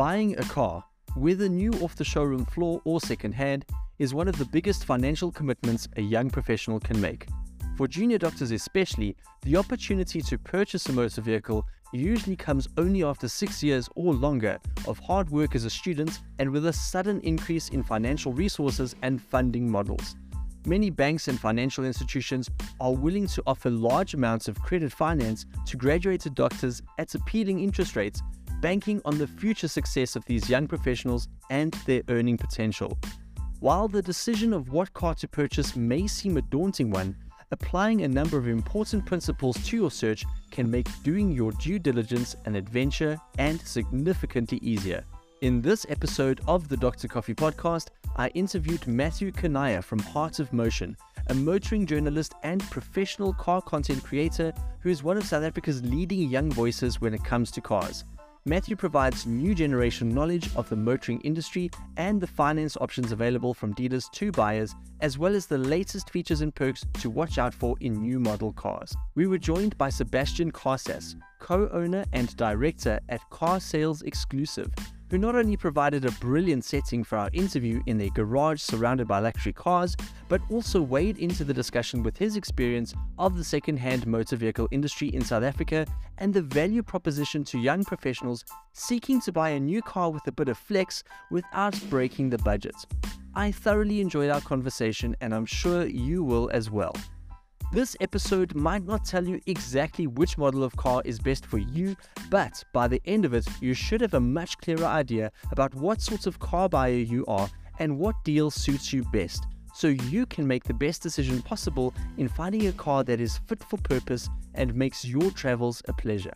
Buying a car, whether new off the showroom floor or second-hand, is one of the biggest financial commitments a young professional can make. For junior doctors especially, the opportunity to purchase a motor vehicle usually comes only after six years or longer of hard work as a student and with a sudden increase in financial resources and funding models. Many banks and financial institutions are willing to offer large amounts of credit finance to graduated doctors at appealing interest rates, banking on the future success of these young professionals and their earning potential. While the decision of what car to purchase may seem a daunting one, applying a number of important principles to your search can make doing your due diligence an adventure and significantly easier. In this episode of the Dr. Coffee podcast, I interviewed Matthew Kanniah from Heart of Motion, a motoring journalist and professional car content creator who is one of South Africa's leading young voices when it comes to cars. Matthew provides new generation knowledge of the motoring industry and the finance options available from dealers to buyers, as well as the latest features and perks to watch out for in new model cars. We were joined by Sebastian Karsas, co owner and director at Car Sales Exclusive, who not only provided a brilliant setting for our interview in their garage surrounded by luxury cars, but also weighed into the discussion with his experience of the second-hand motor vehicle industry in South Africa and the value proposition to young professionals seeking to buy a new car with a bit of flex without breaking the budget. I thoroughly enjoyed our conversation and I'm sure you will as well. This episode might not tell you exactly which model of car is best for you, but by the end of it, you should have a much clearer idea about what sorts of car buyer you are and what deal suits you best, so you can make the best decision possible in finding a car that is fit for purpose and makes your travels a pleasure.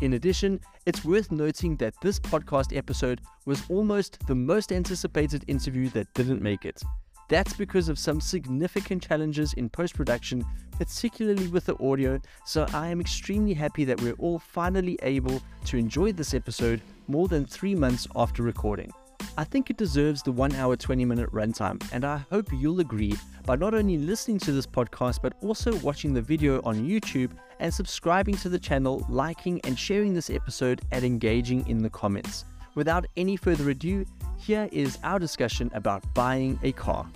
In addition, it's worth noting that this podcast episode was almost the most anticipated interview that didn't make it. That's because of some significant challenges in post production, particularly with the audio. So I am extremely happy that we're all finally able to enjoy this episode more than three months after recording. I think it deserves the 1 hour 20 minute runtime, and I hope you'll agree by not only listening to this podcast but also watching the video on YouTube and subscribing to the channel, liking and sharing this episode, and engaging in the comments. Without any further ado, here is our discussion about buying a car.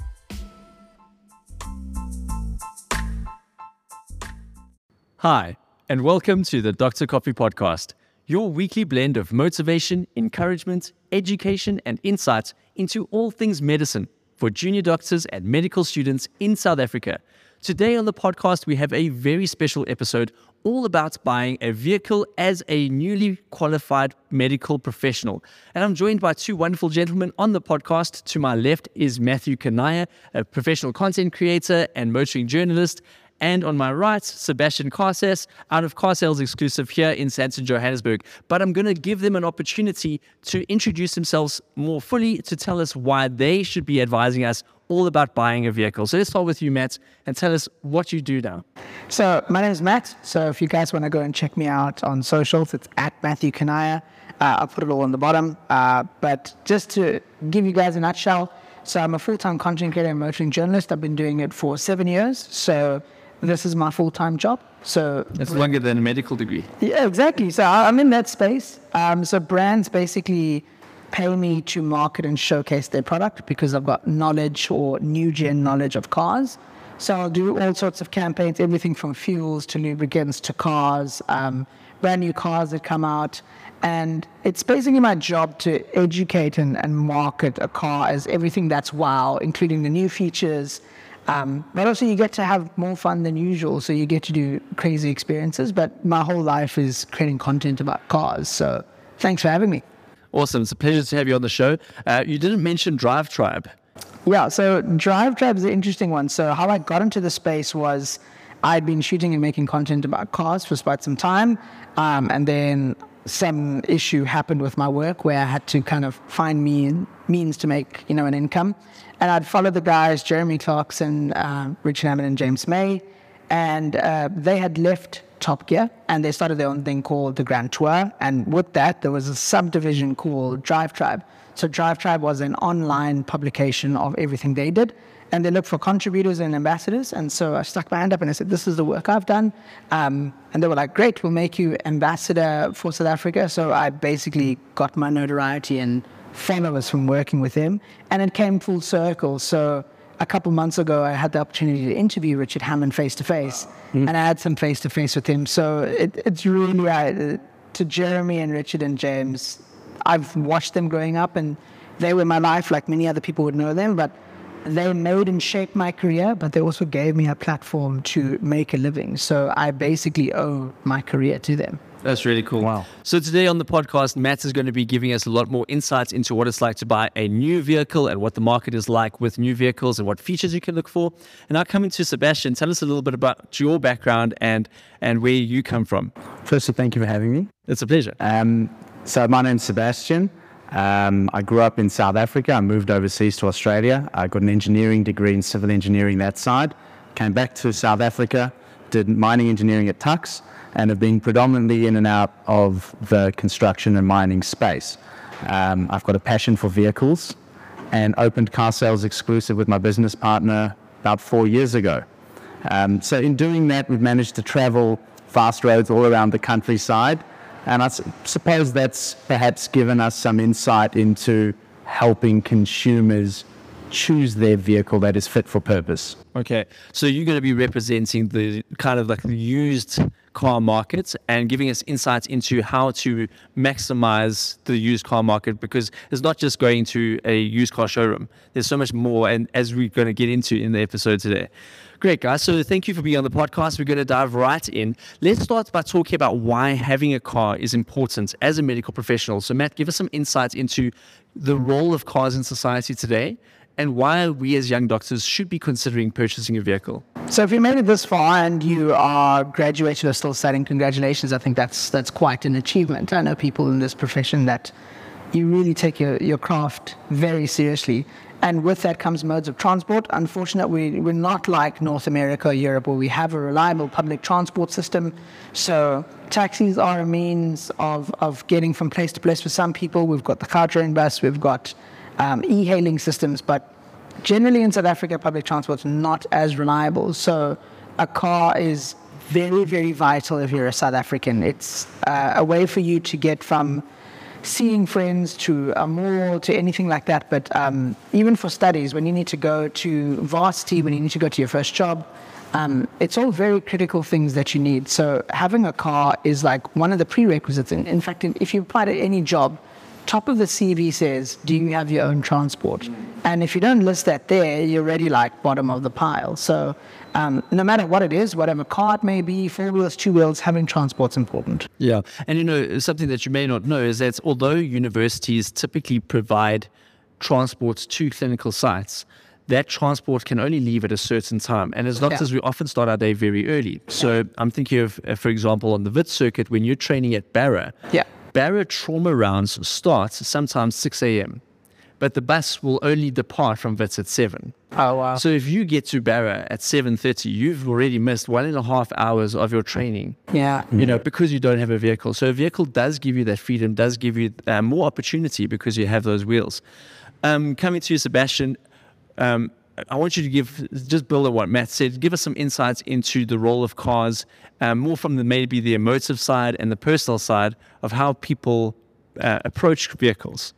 Hi, and welcome to the Dr. Coffee Podcast, your weekly blend of motivation, encouragement, education, and insights into all things medicine for junior doctors and medical students in South Africa. Today on the podcast, we have a very special episode all about buying a vehicle as a newly qualified medical professional. And I'm joined by two wonderful gentlemen on the podcast. To my left is Matthew Kanniah, a professional content creator and motoring journalist. And on my right, Sebastian Karsas out of Car Sales Exclusive here in Sandton, Johannesburg. But I'm going to give them an opportunity to introduce themselves more fully to tell us why they should be advising us all about buying a vehicle. So let's start with you, Matt, and tell us what you do now. So my name is Matt. So if you guys want to go and check me out on socials, it's at Matthew Kanniah. Uh, I'll put it all on the bottom. Uh, but just to give you guys a nutshell, so I'm a full-time content creator and motoring journalist. I've been doing it for seven years. So this is my full-time job. So it's longer than a medical degree. Yeah, exactly. So I'm in that space. Um, so brands basically pay me to market and showcase their product because I've got knowledge or new gen knowledge of cars. So I'll do all sorts of campaigns, everything from fuels to lubricants to cars, um, brand new cars that come out. And it's basically my job to educate and, and market a car as everything that's wow, including the new features. Um, but also, you get to have more fun than usual, so you get to do crazy experiences. But my whole life is creating content about cars. So thanks for having me. Awesome. It's a pleasure to have you on the show. Uh, you didn't mention Drive Tribe. Yeah, so Drive Tribe is an interesting one. So, how I got into the space was I'd been shooting and making content about cars for quite some time. Um, and then some issue happened with my work where I had to kind of find me means to make you know an income. And I'd follow the guys, Jeremy Clarkson, uh, Richard Hammond, and James May, and uh, they had left Top Gear, and they started their own thing called the Grand Tour. And with that, there was a subdivision called Drive Tribe. So Drive Tribe was an online publication of everything they did, and they looked for contributors and ambassadors. And so I stuck my hand up and I said, This is the work I've done. Um, and they were like, Great, we'll make you ambassador for South Africa. So I basically got my notoriety and fame followers from working with them. And it came full circle. So a couple months ago, I had the opportunity to interview Richard Hammond face to face, and I had some face to face with him. So it, it's really uh, to Jeremy and Richard and James. I've watched them growing up, and they were my life, like many other people would know them. But they made and shaped my career, but they also gave me a platform to make a living. So I basically owe my career to them. That's really cool. Wow. So today on the podcast, Matt is going to be giving us a lot more insights into what it's like to buy a new vehicle and what the market is like with new vehicles and what features you can look for. And now coming to Sebastian, tell us a little bit about your background and and where you come from. Firstly, thank you for having me. It's a pleasure. Um, so my name's Sebastian. Um, I grew up in South Africa. I moved overseas to Australia. I got an engineering degree in civil engineering that side. Came back to South Africa, did mining engineering at Tuks, and have been predominantly in and out of the construction and mining space. Um, I've got a passion for vehicles and opened car sales exclusive with my business partner about four years ago. Um, so in doing that, we've managed to travel fast roads all around the countryside, and I suppose that's perhaps given us some insight into helping consumers choose their vehicle that is fit for purpose. Okay, so you're going to be representing the kind of like the used car market and giving us insights into how to maximize the used car market because it's not just going to a used car showroom. There's so much more, and as we're going to get into in the episode today. Great, guys. So thank you for being on the podcast. We're going to dive right in. Let's start by talking about why having a car is important as a medical professional. So, Matt, give us some insights into the role of cars in society today and why we as young doctors should be considering purchasing a vehicle. So if you made it this far and you are graduated or still studying, congratulations. I think that's that's quite an achievement. I know people in this profession that you really take your, your craft very seriously. And with that comes modes of transport. Unfortunately, we, we're not like North America or Europe where we have a reliable public transport system. So taxis are a means of, of getting from place to place for some people. We've got the car bus, we've got um, e-hailing systems, but generally in South Africa, public transport's not as reliable. So a car is very, very vital if you're a South African. It's uh, a way for you to get from seeing friends to a mall to anything like that. But um, even for studies, when you need to go to varsity, when you need to go to your first job, um, it's all very critical things that you need. So having a car is like one of the prerequisites. In, in fact, if you apply to any job, top of the CV says, do you have your own transport? And if you don't list that there, you're already like bottom of the pile. So um, no matter what it is, whatever car it may be, four wheels, two wheels, having transport's important. Yeah. And you know, something that you may not know is that although universities typically provide transport to clinical sites, that transport can only leave at a certain time. And as doctors, Yeah. we often start our day very early. So I'm thinking of, uh, for example, on the Wits circuit, when you're training at Bara, Yeah. Bara trauma rounds start sometimes 6 a.m., but the bus will only depart from Wits at 7. Oh, wow. So if you get to Bara at 7.30, you've already missed one and a half hours of your training yeah. you know, because you don't have a vehicle. So a vehicle does give you that freedom, does give you uh, more opportunity because you have those wheels. Um, coming to you, Sebastian, um, I want you to give just build on what Matt said. Give us some insights into the role of cars, um, more from the maybe the emotive side and the personal side of how people uh, approach vehicles.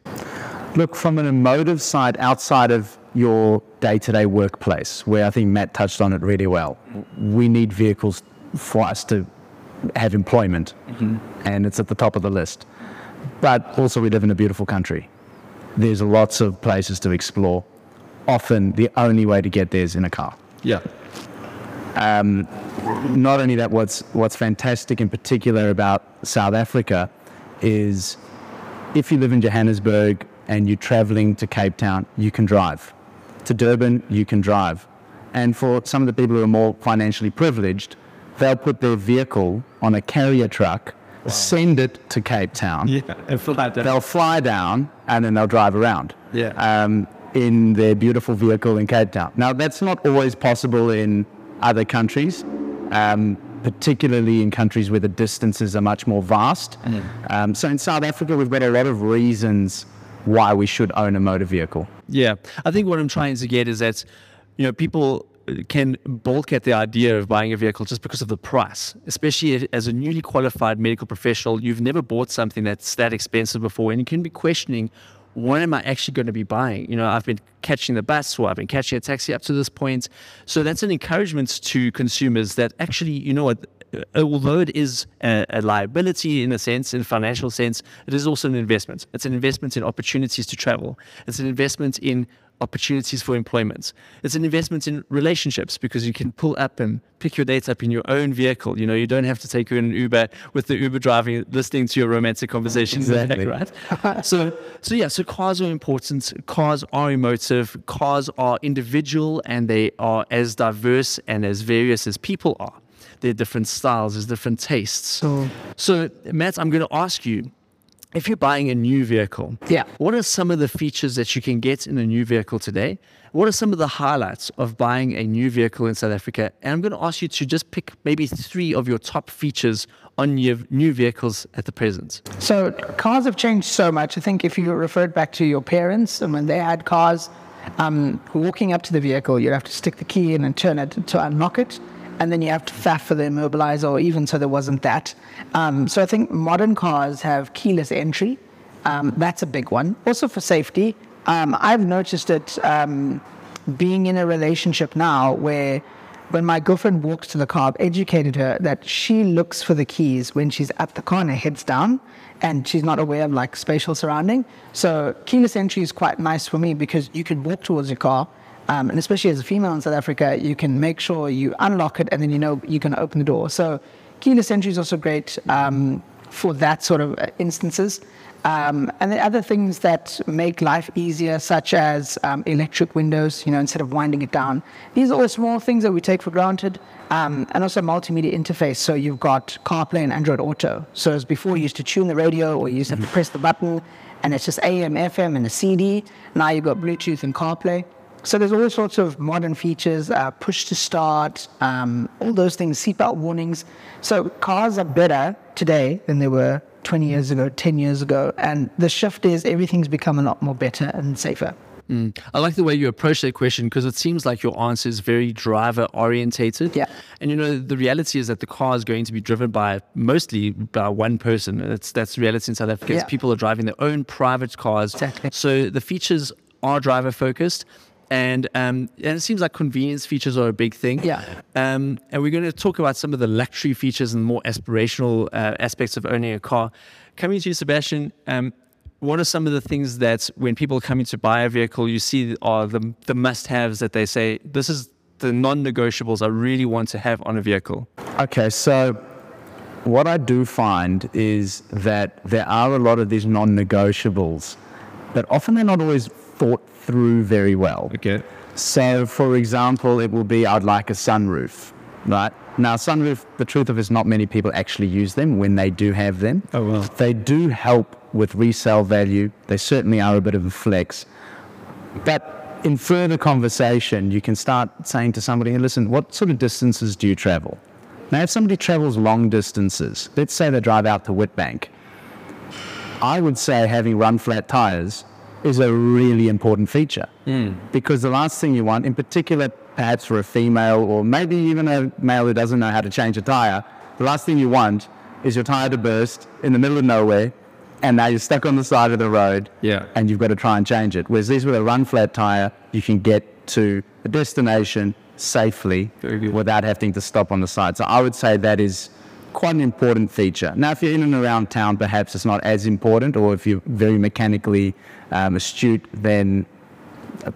Look, from an emotive side outside of your day to day workplace, where I think Matt touched on it really well, we need vehicles for us to have employment, and it's at the top of the list. But also, we live in a beautiful country. There's lots of places to explore. Often, the only way to get there is in a car. Yeah. not only that, what's what's fantastic in particular about South Africa is if you live in Johannesburg and you're traveling to Cape Town, you can drive. To Durban, you can drive. And for some of the people who are more financially privileged, they'll put their vehicle on a carrier truck, send it to Cape Town. Yeah. And like that. They'll fly down and then they'll drive around Yeah. um, in their beautiful vehicle in Cape Town. Now, that's not always possible in other countries, um, particularly in countries where the distances are much more vast. Um, so, in South Africa, we've got a lot of reasons why we should own a motor vehicle. Yeah, I think what I'm trying to get is that you know, people can balk at the idea of buying a vehicle just because of the price, especially as a newly qualified medical professional. You've never bought something that's that expensive before, and you can be questioning, what am I actually going to be buying? You know, I've been catching the bus or I've been catching a taxi up to this point. So that's an encouragement to consumers that actually, you know what, uh, although it is a, a, liability in a sense, in a financial sense, it is also an investment. It's an investment in opportunities to travel. It's an investment in opportunities for employment. It's an investment in relationships because you can pull up and pick your dates up in your own vehicle. You know, you don't have to take you in an Uber with the Uber driving, listening to your romantic conversations. Exactly. right? so, so yeah, so cars are important. Cars are emotive. Cars are individual and they are as diverse and as various as people are. They're different styles, there's different tastes. So, so Matt, I'm going to ask you if you're buying a new vehicle, yeah. what are some of the features that you can get in a new vehicle today? What are some of the highlights of buying a new vehicle in South Africa? And I'm going to ask you to just pick maybe three of your top features on your new vehicles at the present. So, cars have changed so much. I think if you referred back to your parents and when they had cars, um, walking up to the vehicle, you'd have to stick the key in and turn it to unlock it and then you have to faff for the immobilizer, or even so there wasn't that. Um, so I think modern cars have keyless entry. Um, that's a big one. Also for safety, um, I've noticed it um, being in a relationship now where when my girlfriend walks to the car, I've educated her that she looks for the keys when she's at the corner, head's down and she's not aware of like spatial surrounding. So keyless entry is quite nice for me because you can walk towards your car, um, and especially as a female in South Africa, you can make sure you unlock it and then you know you can open the door. So keyless entry is also great um, for that sort of instances. Um, and the other things that make life easier, such as um, electric windows, you know, instead of winding it down. These are all small things that we take for granted. Um, and also multimedia interface. So you've got CarPlay and Android Auto. So as before, you used to tune the radio or you used to have to press the button and it's just AM, FM, and a CD. Now you've got Bluetooth and CarPlay. So there's all sorts of modern features, uh, push to start, um, all those things, seatbelt warnings. So cars are better today than they were 20 years ago, 10 years ago, and the shift is everything's become a lot more better and safer. Mm. I like the way you approach that question because it seems like your answer is very driver orientated. Yeah. And you know, the reality is that the car is going to be driven by mostly by one person. That's that's reality in South Africa. Yeah. People are driving their own private cars. Exactly. So the features are driver focused and um, and it seems like convenience features are a big thing. Yeah. Um, and we're going to talk about some of the luxury features and more aspirational uh, aspects of owning a car. Coming to you, Sebastian. Um, what are some of the things that when people come in to buy a vehicle, you see are the the must-haves that they say this is the non-negotiables I really want to have on a vehicle? Okay, so what I do find is that there are a lot of these non-negotiables, but often they're not always thought through very well. Okay. So, for example, it will be I'd like a sunroof, right? Now, sunroof, the truth of it is not many people actually use them when they do have them. Oh, well. They do help with resale value. They certainly are a bit of a flex. But in further conversation, you can start saying to somebody, listen, what sort of distances do you travel? Now, if somebody travels long distances, let's say they drive out to Witbank, I would say having run flat tires is a really important feature mm. because the last thing you want, in particular, perhaps for a female or maybe even a male who doesn't know how to change a tire, the last thing you want is your tire to burst in the middle of nowhere and now you're stuck on the side of the road yeah. and you've got to try and change it. Whereas these with a run flat tire, you can get to a destination safely without having to stop on the side. So I would say that is quite an important feature. Now, if you're in and around town, perhaps it's not as important, or if you're very mechanically um, astute, then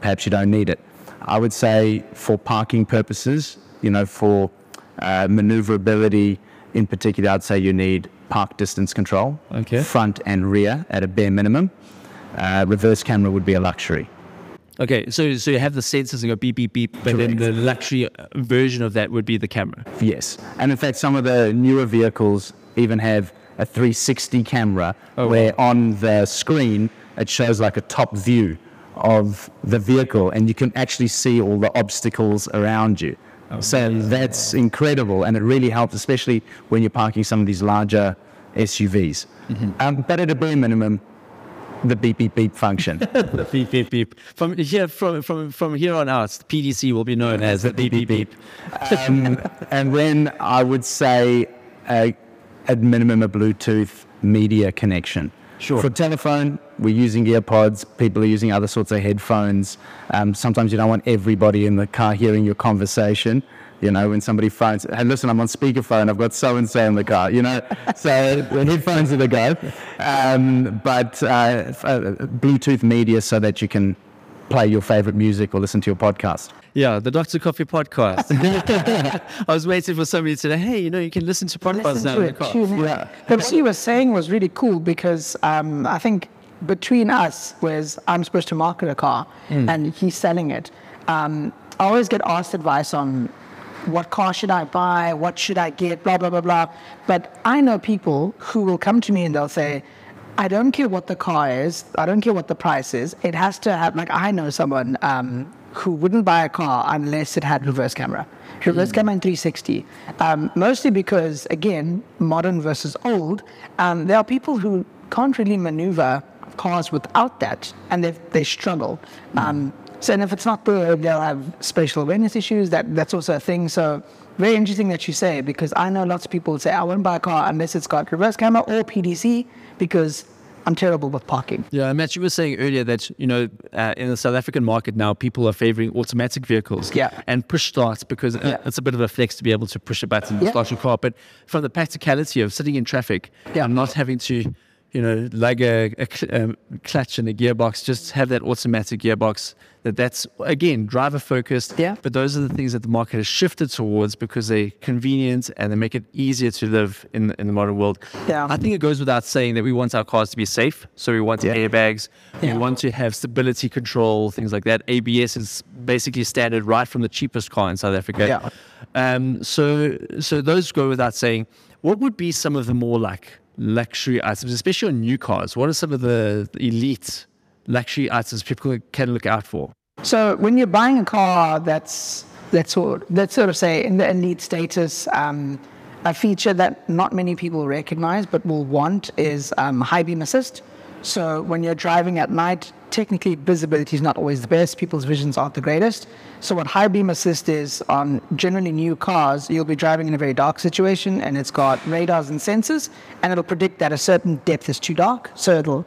perhaps you don't need it. I would say for parking purposes, you know, for uh, maneuverability in particular, I'd say you need park distance control, okay. front and rear at a bare minimum. Uh, reverse camera would be a luxury. Okay, so so you have the sensors and go beep beep beep, but Correct. then the luxury version of that would be the camera. Yes, and in fact, some of the newer vehicles even have a 360 camera oh, where wow. on the screen it shows like a top view of the vehicle, and you can actually see all the obstacles around you. Oh, so that's incredible, and it really helps, especially when you're parking some of these larger SUVs. Mm-hmm. Um, but at a bare minimum, the beep beep beep function. the beep beep beep. From here from from from here on out, the PDC will be known as the beep beep beep. um, and then I would say a, at minimum a Bluetooth media connection. Sure. For telephone, we're using earpods. People are using other sorts of headphones. Um, sometimes you don't want everybody in the car hearing your conversation. You know, when somebody phones, hey, listen, I'm on speakerphone. I've got so and so in the car. You know, so the headphones are the go. Um, but uh, uh, Bluetooth media so that you can play your favorite music or listen to your podcast. Yeah, the Dr. Coffee podcast. I was waiting for somebody to say, hey, you know, you can listen to podcasts listen now to in the it, car. tune in. But what you were saying was really cool because um, I think between us, whereas I'm supposed to market a car and he's selling it, um, I always get asked advice on what car should I buy, what should I get, blah, blah, blah, blah. But I know people who will come to me and they'll say, I don't care what the car is, I don't care what the price is. It has to have, like, I know someone um, who wouldn't buy a car unless it had reverse camera. Reverse camera and 360. Um, mostly because, again, modern versus old, um, there are people who can't really maneuver cars without that, and they they struggle. Um, so, and if it's not there, they'll have spatial awareness issues. That that's also a thing. So, very interesting that you say because I know lots of people say I won't buy a car unless it's got reverse camera or PDC because I'm terrible with parking. Yeah, and Matt, you were saying earlier that, you know, uh, in the South African market now, people are favoring automatic vehicles Yeah. and push starts because uh, Yeah. it's a bit of a flex to be able to push a button and Yeah. start your car. But from the practicality of sitting in traffic Yeah. and not having to, you know, lug a, a um, clutch and a gearbox, just have that automatic gearbox. That that's again driver focused. Yeah. But those are the things that the market has shifted towards because they're convenient and they make it easier to live in the, in the modern world. Yeah. I think it goes without saying that we want our cars to be safe. So we want Yeah. airbags. Yeah. We want to have stability control, things like that. ABS is basically standard right from the cheapest car in South Africa. Yeah. Um, so so those go without saying. What would be some of the more like luxury items, especially on new cars? What are some of the elite luxury items people can look out for? So when you're buying a car that's that's sort that's sort of say in the elite status, um, a feature that not many people recognize but will want is um, high beam assist. So when you're driving at night, technically visibility is not always the best. People's visions aren't the greatest. So what high beam assist is on generally new cars, you'll be driving in a very dark situation and it's got radars and sensors and it'll predict that a certain depth is too dark. So it'll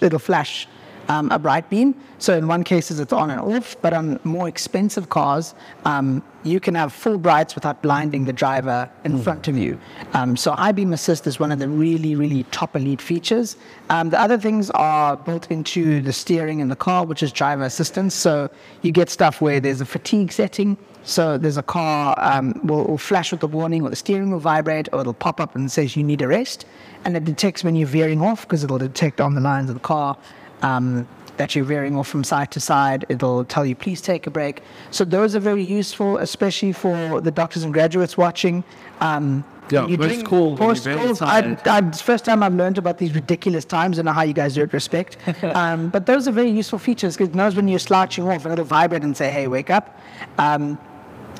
it'll flash um, a bright beam. So in one cases it's on and off, but on more expensive cars, um, you can have full brights without blinding the driver in front of you. Um, so high beam assist is one of the really, really top elite features. Um, the other things are built into the steering in the car, which is driver assistance. So you get stuff where there's a fatigue setting. So there's a car um, will, will flash with the warning, or the steering will vibrate, or it'll pop up and says you need a rest, and it detects when you're veering off because it'll detect on the lines of the car um, that you're veering off from side to side. It'll tell you, please take a break. So those are very useful, especially for the doctors and graduates watching. Um, Yeah, when you're post doing- call when post calls, I. I, it's first time I've learned about these ridiculous times. I don't know how you guys do it, respect. um, but those are very useful features because it knows when you're slouching off and it'll vibrate and say, hey, wake up. Um,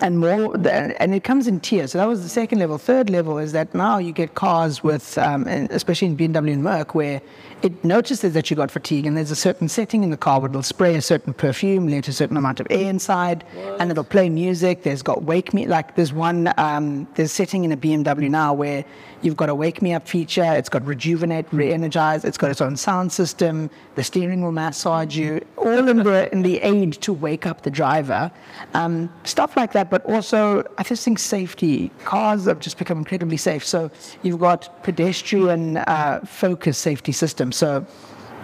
and more, and it comes in tiers. So that was the second level. Third level is that now you get cars with, um, especially in BMW and Merc, where it notices that you got fatigue, and there's a certain setting in the car where it'll spray a certain perfume, let a certain amount of air inside, and it'll play music. There's got wake me, like there's one, um, there's setting in a BMW now where you've got a wake me up feature. It's got rejuvenate, re-energize. It's got its own sound system. The steering will massage you, all in the in the aid to wake up the driver. Um, stuff like that, but also I just think safety. Cars have just become incredibly safe. So you've got pedestrian uh, focus safety system. So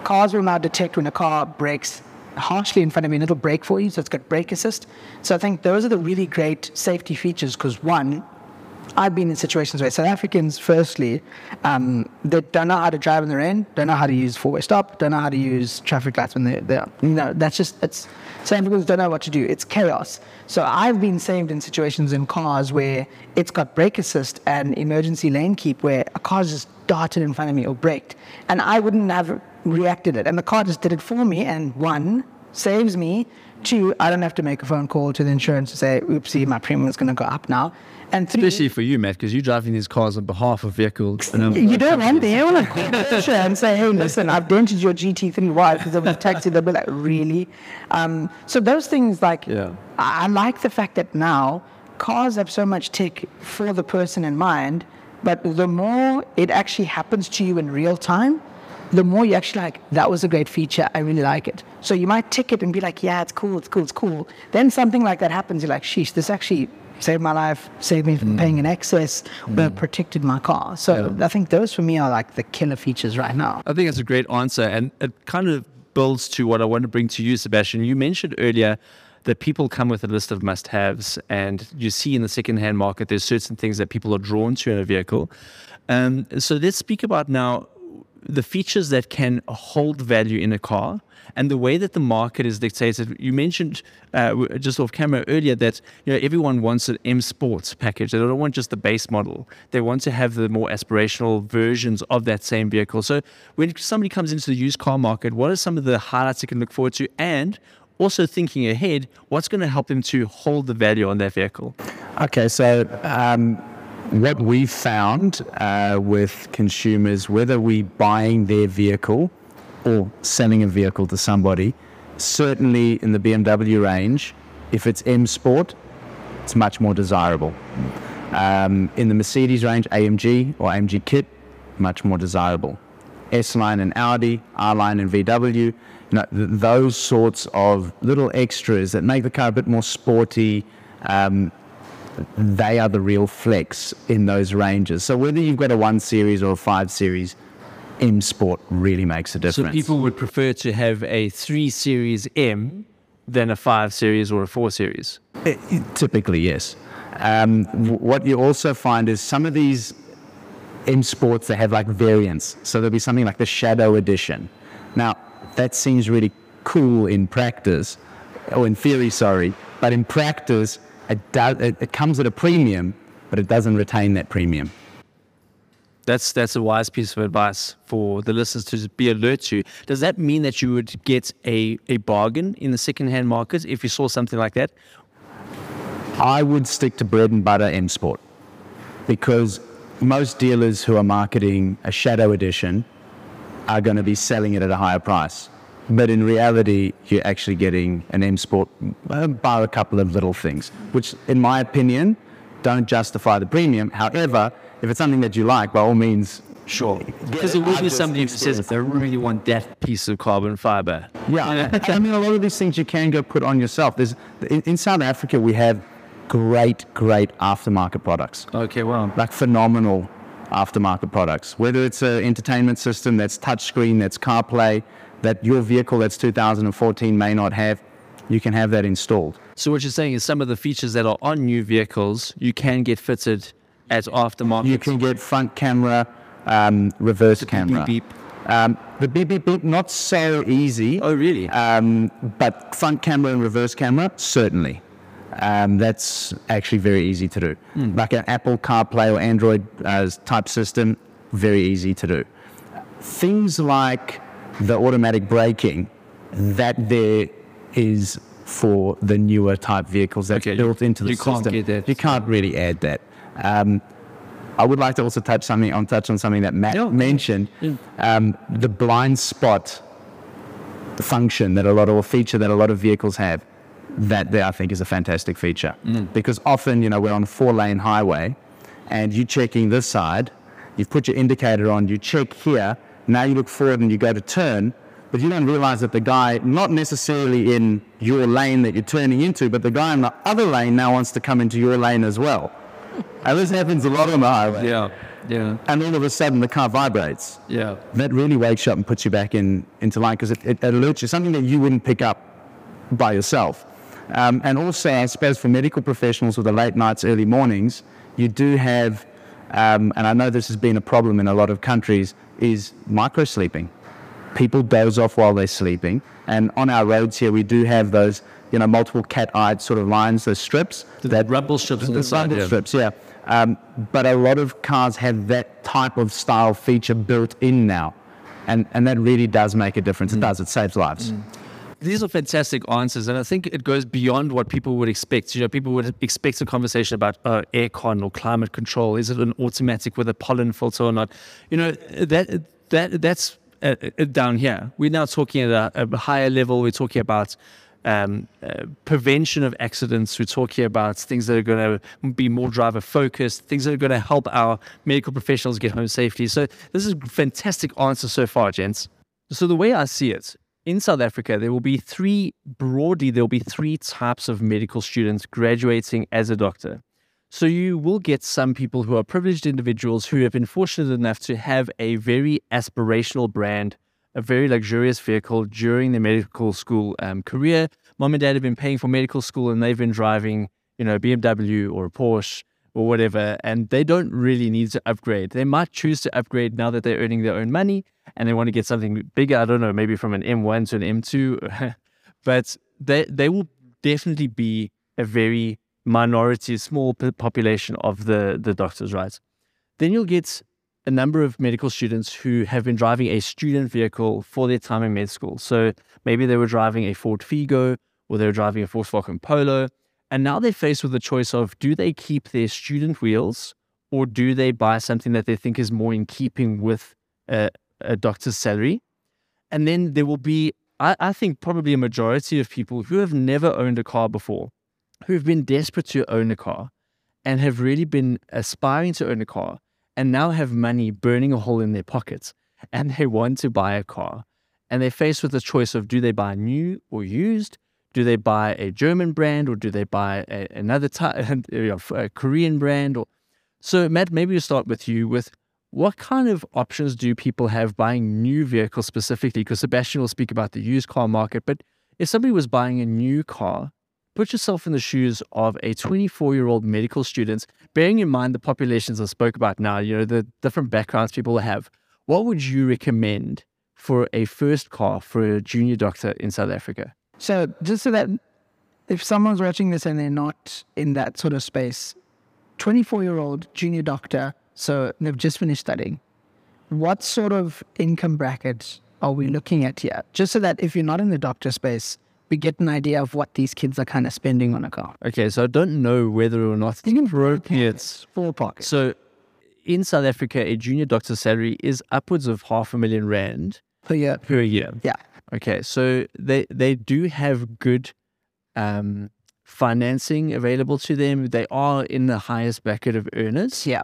cars will now detect when a car brakes harshly in front of me and it'll brake for you. So it's got brake assist. So I think those are the really great safety features because one, I've been in situations where South Africans, firstly, um, they don't know how to drive on the rain, don't know how to use four-way stop, don't know how to use traffic lights when they're there. You know, that's just, it's, South Africans don't know what to do. It's chaos. So I've been saved in situations in cars where it's got brake assist and emergency lane keep where a car just darted in front of me or braked. And I wouldn't have reacted it. And the car just did it for me and one, saves me, two, I don't have to make a phone call to the insurance to say, oopsie, my premium is going to go up now. And three, Especially for you, Matt, because you're driving these cars on behalf of vehicles. you don't want them. You want to call the insurer and say, hey, listen, I've dented your GT3Y because of the taxi. They'll be like, really? Um, so those things, like, Yeah. I I like the fact that now cars have so much tech for the person in mind, but the more it actually happens to you in real time, the more you actually like, that was a great feature. I really like it. So you might tick it and be like, yeah, it's cool, it's cool, it's cool. Then something like that happens. You're like, sheesh, this actually saved my life, saved me from mm. paying an excess, but mm. protected my car. So I think those for me are like the killer features right now. I think that's a great answer. And it kind of builds to what I want to bring to you, Sebastian. You mentioned earlier that people come with a list of must haves, and you see in the secondhand market, there's certain things that people are drawn to in a vehicle. Um, so let's speak about now the features that can hold value in a car and the way that the market is dictated. You mentioned uh, just off camera earlier that you know everyone wants an M Sports package. They don't want just the base model. They want to have the more aspirational versions of that same vehicle. So when somebody comes into the used car market, what are some of the highlights they can look forward to? And also thinking ahead, what's going to help them to hold the value on their vehicle? Okay, so um, what we've found uh, with consumers, whether we're buying their vehicle or selling a vehicle to somebody, certainly in the BMW range, if it's M Sport, it's much more desirable. Um, in the Mercedes range, AMG or AMG Kit, much more desirable. S line and Audi, R line and VW, you know, th- those sorts of little extras that make the car a bit more sporty. Um, they are the real flex in those ranges. So whether you've got a one series or a five series, M Sport really makes a difference. So people would prefer to have a 3 Series M than a 5 Series or a 4 Series. I- Typically, yes. Um, w- what you also find is some of these M Sports they have like variants. So there'll be something like the Shadow Edition. Now that seems really cool in practice, or in theory, sorry, but in practice it does it, it comes at a premium, but it doesn't retain that premium. That's that's a wise piece of advice for the listeners to be alert to. Does that mean that you would get a, a bargain in the second-hand market if you saw something like that? I would stick to bread and butter M Sport because most dealers who are marketing a Shadow Edition are going to be selling it at a higher price. But in reality, you're actually getting an M Sport uh, bar a couple of little things, which, in my opinion, don't justify the premium. However, if it's something that you like, by all means, Sure. Because there will be somebody who says, I really want that piece of carbon fiber. Yeah, I mean, a lot of these things you can go put on yourself. There's in, in South Africa, we have great, great aftermarket products. Okay, well. like phenomenal aftermarket products. Whether it's an entertainment system that's touchscreen, that's CarPlay, that your vehicle that's 2014 may not have, you can have that installed. So what you're saying is some of the features that are on new vehicles, you can get fitted as aftermarket. You can get front camera, um, reverse camera. beep. Um, the beep beep beep, not so easy. Oh, really? Um, but front camera and reverse camera, certainly. Um, that's actually very easy to do. Like an Apple CarPlay or Android uh, type system, very easy to do. Things like the automatic braking, that there is for the newer type vehicles that's Okay, built into the you can't system. get that. You can't really add that. Um, I would like to also touch something on touch on something that Matt Yeah. mentioned. Um, the blind spot function that a lot of or feature that a lot of vehicles have. That there, I think, is a fantastic feature mm. because often, you know, we're on a four-lane highway, and you're checking this side. You've put your indicator on. You check here. Now you look forward and you go to turn, but you don't realize that the guy, not necessarily in your lane that you're turning into, but the guy in the other lane now wants to come into your lane as well. And this happens a lot on the highway. Yeah, yeah, And all of a sudden, the car vibrates yeah. that really wakes you up and puts you back in into line because it, it alerts you something that you wouldn't pick up by yourself. Um, and also, I suppose for medical professionals with the late nights, early mornings, you do have, um, and I know this has been a problem in a lot of countries, is micro sleeping. People doze off while they're sleeping, and on our roads here, we do have those, you know, multiple cat-eyed sort of lines, those strips. That rumble strips the side. rumble Yeah. strips, yeah. Um, but a lot of cars have that type of style feature built in now, and and that really does make a difference. It does. It saves lives. These are fantastic answers, and I think it goes beyond what people would expect. You know, people would expect a conversation about uh, aircon or climate control. Is it an automatic with a pollen filter or not? You know, that that that's uh, uh down here. We're now talking at a, a higher level. We're talking about um, uh, prevention of accidents. We're talking about things that are going to be more driver focused, things that are going to help our medical professionals get home safely. So this is a fantastic answer so far, gents. So the way I see it, in South Africa, there will be three, broadly, there will be three types of medical students graduating as a doctor. So you will get some people who are privileged individuals who have been fortunate enough to have a very aspirational brand, a very luxurious vehicle during their medical school um, career. Mom and dad have been paying for medical school and they've been driving, you know, BMW or a Porsche or whatever, and they don't really need to upgrade. They might choose to upgrade now that they're earning their own money and they want to get something bigger. I don't know, maybe from an M1 to an M2, but they they will definitely be a very minority, small population of the the doctors, right? Then you'll get a number of medical students who have been driving a student vehicle for their time in med school. So maybe they were driving a Ford Figo or they were driving a Volkswagen Polo and now they're faced with the choice of do they keep their student wheels or do they buy something that they think is more in keeping with a, a doctor's salary? And then there will be, I, I think, probably a majority of people who have never owned a car before, who have been desperate to own a car and have really been aspiring to own a car and now have money burning a hole in their pockets and they want to buy a car. And they're faced with the choice of do they buy new or used? Do they buy a German brand or do they buy a, another type, a Korean brand? Or so, Matt, maybe we'll start with you. With what kind of options do people have buying new vehicles specifically? Because Sebastian will speak about the used car market, but if somebody was buying a new car, put yourself in the shoes of a 24 year old medical student, bearing in mind the populations I spoke about now, you know, the different backgrounds people have. What would you recommend for a first car for a junior doctor in South Africa? So just so that if someone's watching this and they're not in that sort of space, 24 year old junior doctor, so they've just finished studying, what sort of income bracket are we looking at here? Just so that if you're not in the doctor space, we get an idea of what these kids are kind of spending on a car. Okay, so I don't know whether or not you can it's full pocket. So in South Africa, a junior doctor's salary is upwards of half a million rand per year. Per year. Yeah. Okay, so they they do have good um, financing available to them. They are in the highest bracket of earners. Yeah,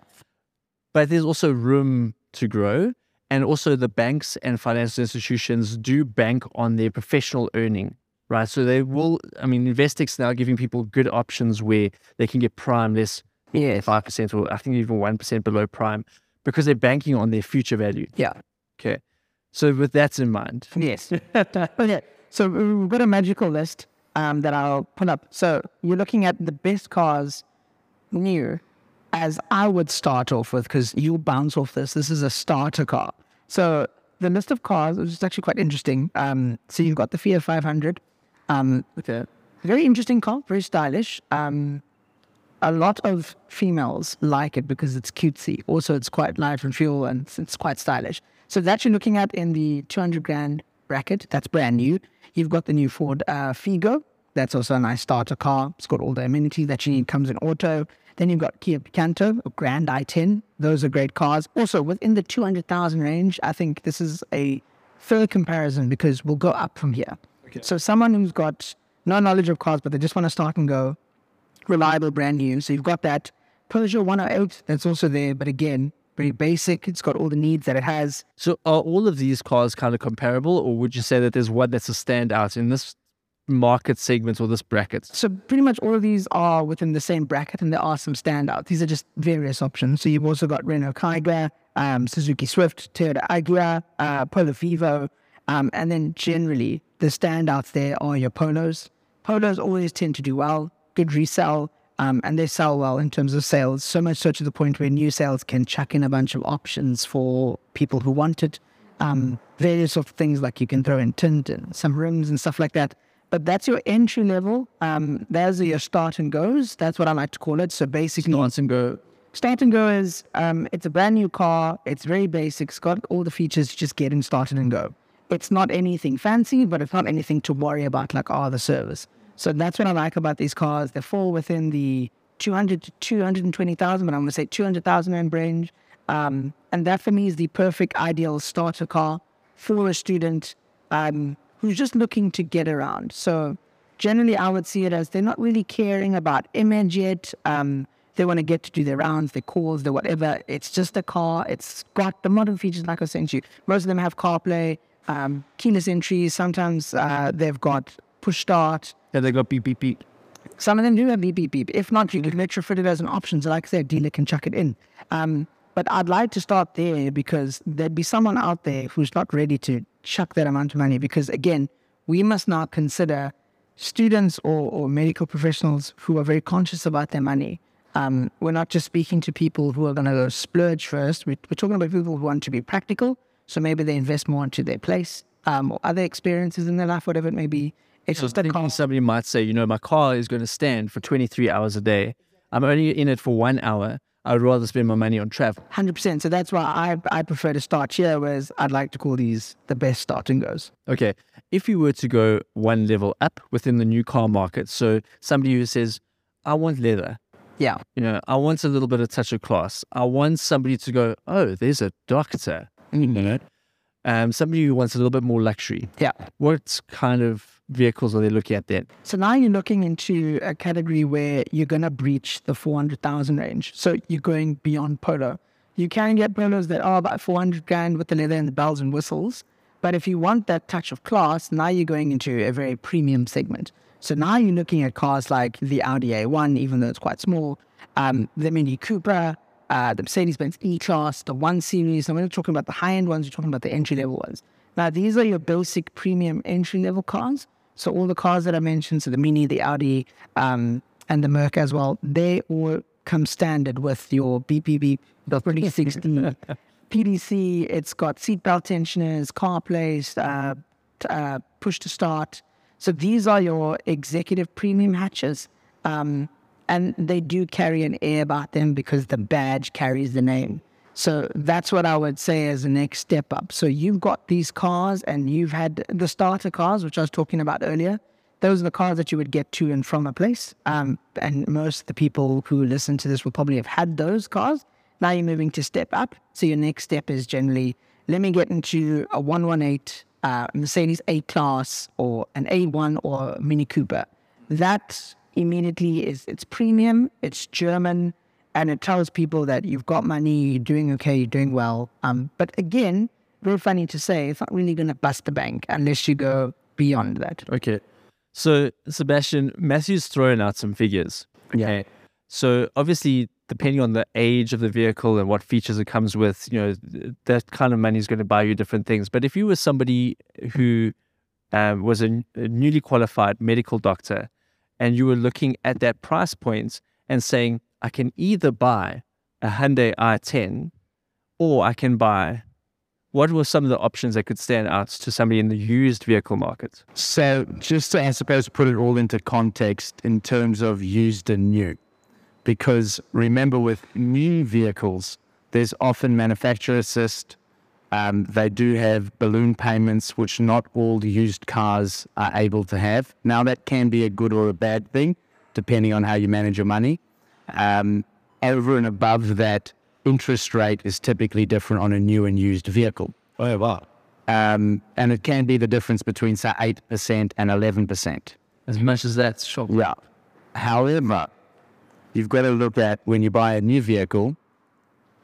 but there's also room to grow, and also the banks and financial institutions do bank on their professional earning. Right, so they will. I mean, Investec's now giving people good options where they can get prime less, yeah, five percent or I think even one percent below prime, because they're banking on their future value. Yeah. Okay. So with that in mind. Yes. okay. So we've got a magical list um, that I'll put up. So you're looking at the best cars new as I would start off with, because you'll bounce off this. This is a starter car. So the list of cars is actually quite interesting. Um, so you've got the Fiat 500. Um, okay. Very interesting car, very stylish. Um, a lot of females like it because it's cutesy. Also, it's quite light on fuel and it's quite stylish. So that you're looking at in the 200 grand bracket. That's brand new. You've got the new Ford uh, Figo. That's also a nice starter car. It's got all the amenities that you need. Comes in auto. Then you've got Kia Picanto, a Grand i10. Those are great cars. Also, within the 200,000 range, I think this is a fair comparison because we'll go up from here. Okay. So someone who's got no knowledge of cars, but they just want to start and go, reliable, brand new. So you've got that Peugeot 108 that's also there, but again, very basic. It's got all the needs that it has. So are all of these cars kind of comparable, or would you say that there's one that's a standout in this market segment or this bracket? So pretty much all of these are within the same bracket, and there are some standouts. These are just various options. So you've also got Renault Kangoo, um, Suzuki Swift, Toyota Agya, uh, Polo Vivo, um, and then generally the standouts there are your Polos. Polos always tend to do well, good resell. Um, and they sell well in terms of sales, so much so to the point where new sales can chuck in a bunch of options for people who want it. Um, various of things like you can throw in tint and some rims and stuff like that. But that's your entry level. Um, there's your start and goes. That's what I like to call it. So basically, start and go. Start and go is um, it's a brand new car. It's very basic. It's got all the features. Just get in, started and go. it's not anything fancy, but it's not anything to worry about like, oh, the service. So that's what I like about these cars. They fall within the 200 to 220,000, but I'm going to say 200,000 rand range. Um, and that for me is the perfect ideal starter car for a student um, who's just looking to get around. So generally, I would see it as they're not really caring about image yet. Um, they want to get to do their rounds, their calls, their whatever. It's just a car. It's got the modern features, like I was saying to you. Most of them have CarPlay, um, keyless entry. Sometimes uh, they've got push start. Yeah, they got beep beep beep. Some of them do have beep beep beep. If not, you can retrofit it as an option. So, like I said, dealer can chuck it in. Um, but I'd like to start there because there'd be someone out there who's not ready to chuck that amount of money. Because again, we must now consider students or, or medical professionals who are very conscious about their money. Um, we're not just speaking to people who are going to go splurge first. We're, we're, talking about people who want to be practical. So maybe they invest more into their place um, or other experiences in their life, whatever it may be. So that somebody might say, you know, my car is going to stand for 23 hours a day. I'm only in it for one hour. I would rather spend my money on travel. 100%. So that's why I, I prefer to start here, whereas I'd like to call these the best starting goes. Okay. If you were to go one level up within the new car market, so somebody who says, I want leather. Yeah. You know, I want a little bit of touch of class. I want somebody to go, oh, there's a doctor. Mm-hmm. Um, somebody who wants a little bit more luxury. Yeah. What kind of vehicles are they looking at then? So now you're looking into a category where you're going to breach the 400,000 range. So you're going beyond polo. You can get polos that are about 400 grand with the leather and the bells and whistles. But if you want that touch of class, now you're going into a very premium segment. So now you're looking at cars like the Audi A1, even though it's quite small, um, the Mini Cooper, uh, the Mercedes-Benz E-Class, the 1 Series. I'm not talking about the high-end ones, you're talking about the entry-level ones. Now, these are your basic premium entry-level cars. So all the cars that I mentioned, so the Mini, the Audi, um, and the Merc as well, they all come standard with your BPB, the 360 PDC. It's got seatbelt tensioners, CarPlay, uh, uh, push to start. So these are your executive premium hatches. Um, and they do carry an air about them because the badge carries the name. So that's what I would say as the next step up. So you've got these cars and you've had the starter cars, which I was talking about earlier. Those are the cars that you would get to and from a place. Um, and most of the people who listen to this will probably have had those cars. Now you're moving to step up. So your next step is generally, let me get into a 118 uh, Mercedes A Class or an A1 or Mini Cooper. That immediately is it's premium, it's German, and it tells people that you've got money, you're doing okay, you're doing well. Um, but again, very funny to say, it's not really going to bust the bank unless you go beyond that. Okay. So, Sebastian, Matthew's thrown out some figures. Okay. Yeah. So, obviously, depending on the age of the vehicle and what features it comes with, you know, that kind of money is going to buy you different things. But if you were somebody who um, was a, a newly qualified medical doctor and you were looking at that price point and saying, I can either buy a Hyundai i10 or I can buy what were some of the options that could stand out to somebody in the used vehicle market? So, just to, I suppose, put it all into context in terms of used and new, because remember, with new vehicles, there's often manufacturer assist. Um, they do have balloon payments, which not all used cars are able to have. Now, that can be a good or a bad thing, depending on how you manage your money. Um, over and above that, interest rate is typically different on a new and used vehicle. Oh, wow. Um, and it can be the difference between, say, 8% and 11%. As much as that's shocking. Yeah. However, you've got to look at when you buy a new vehicle,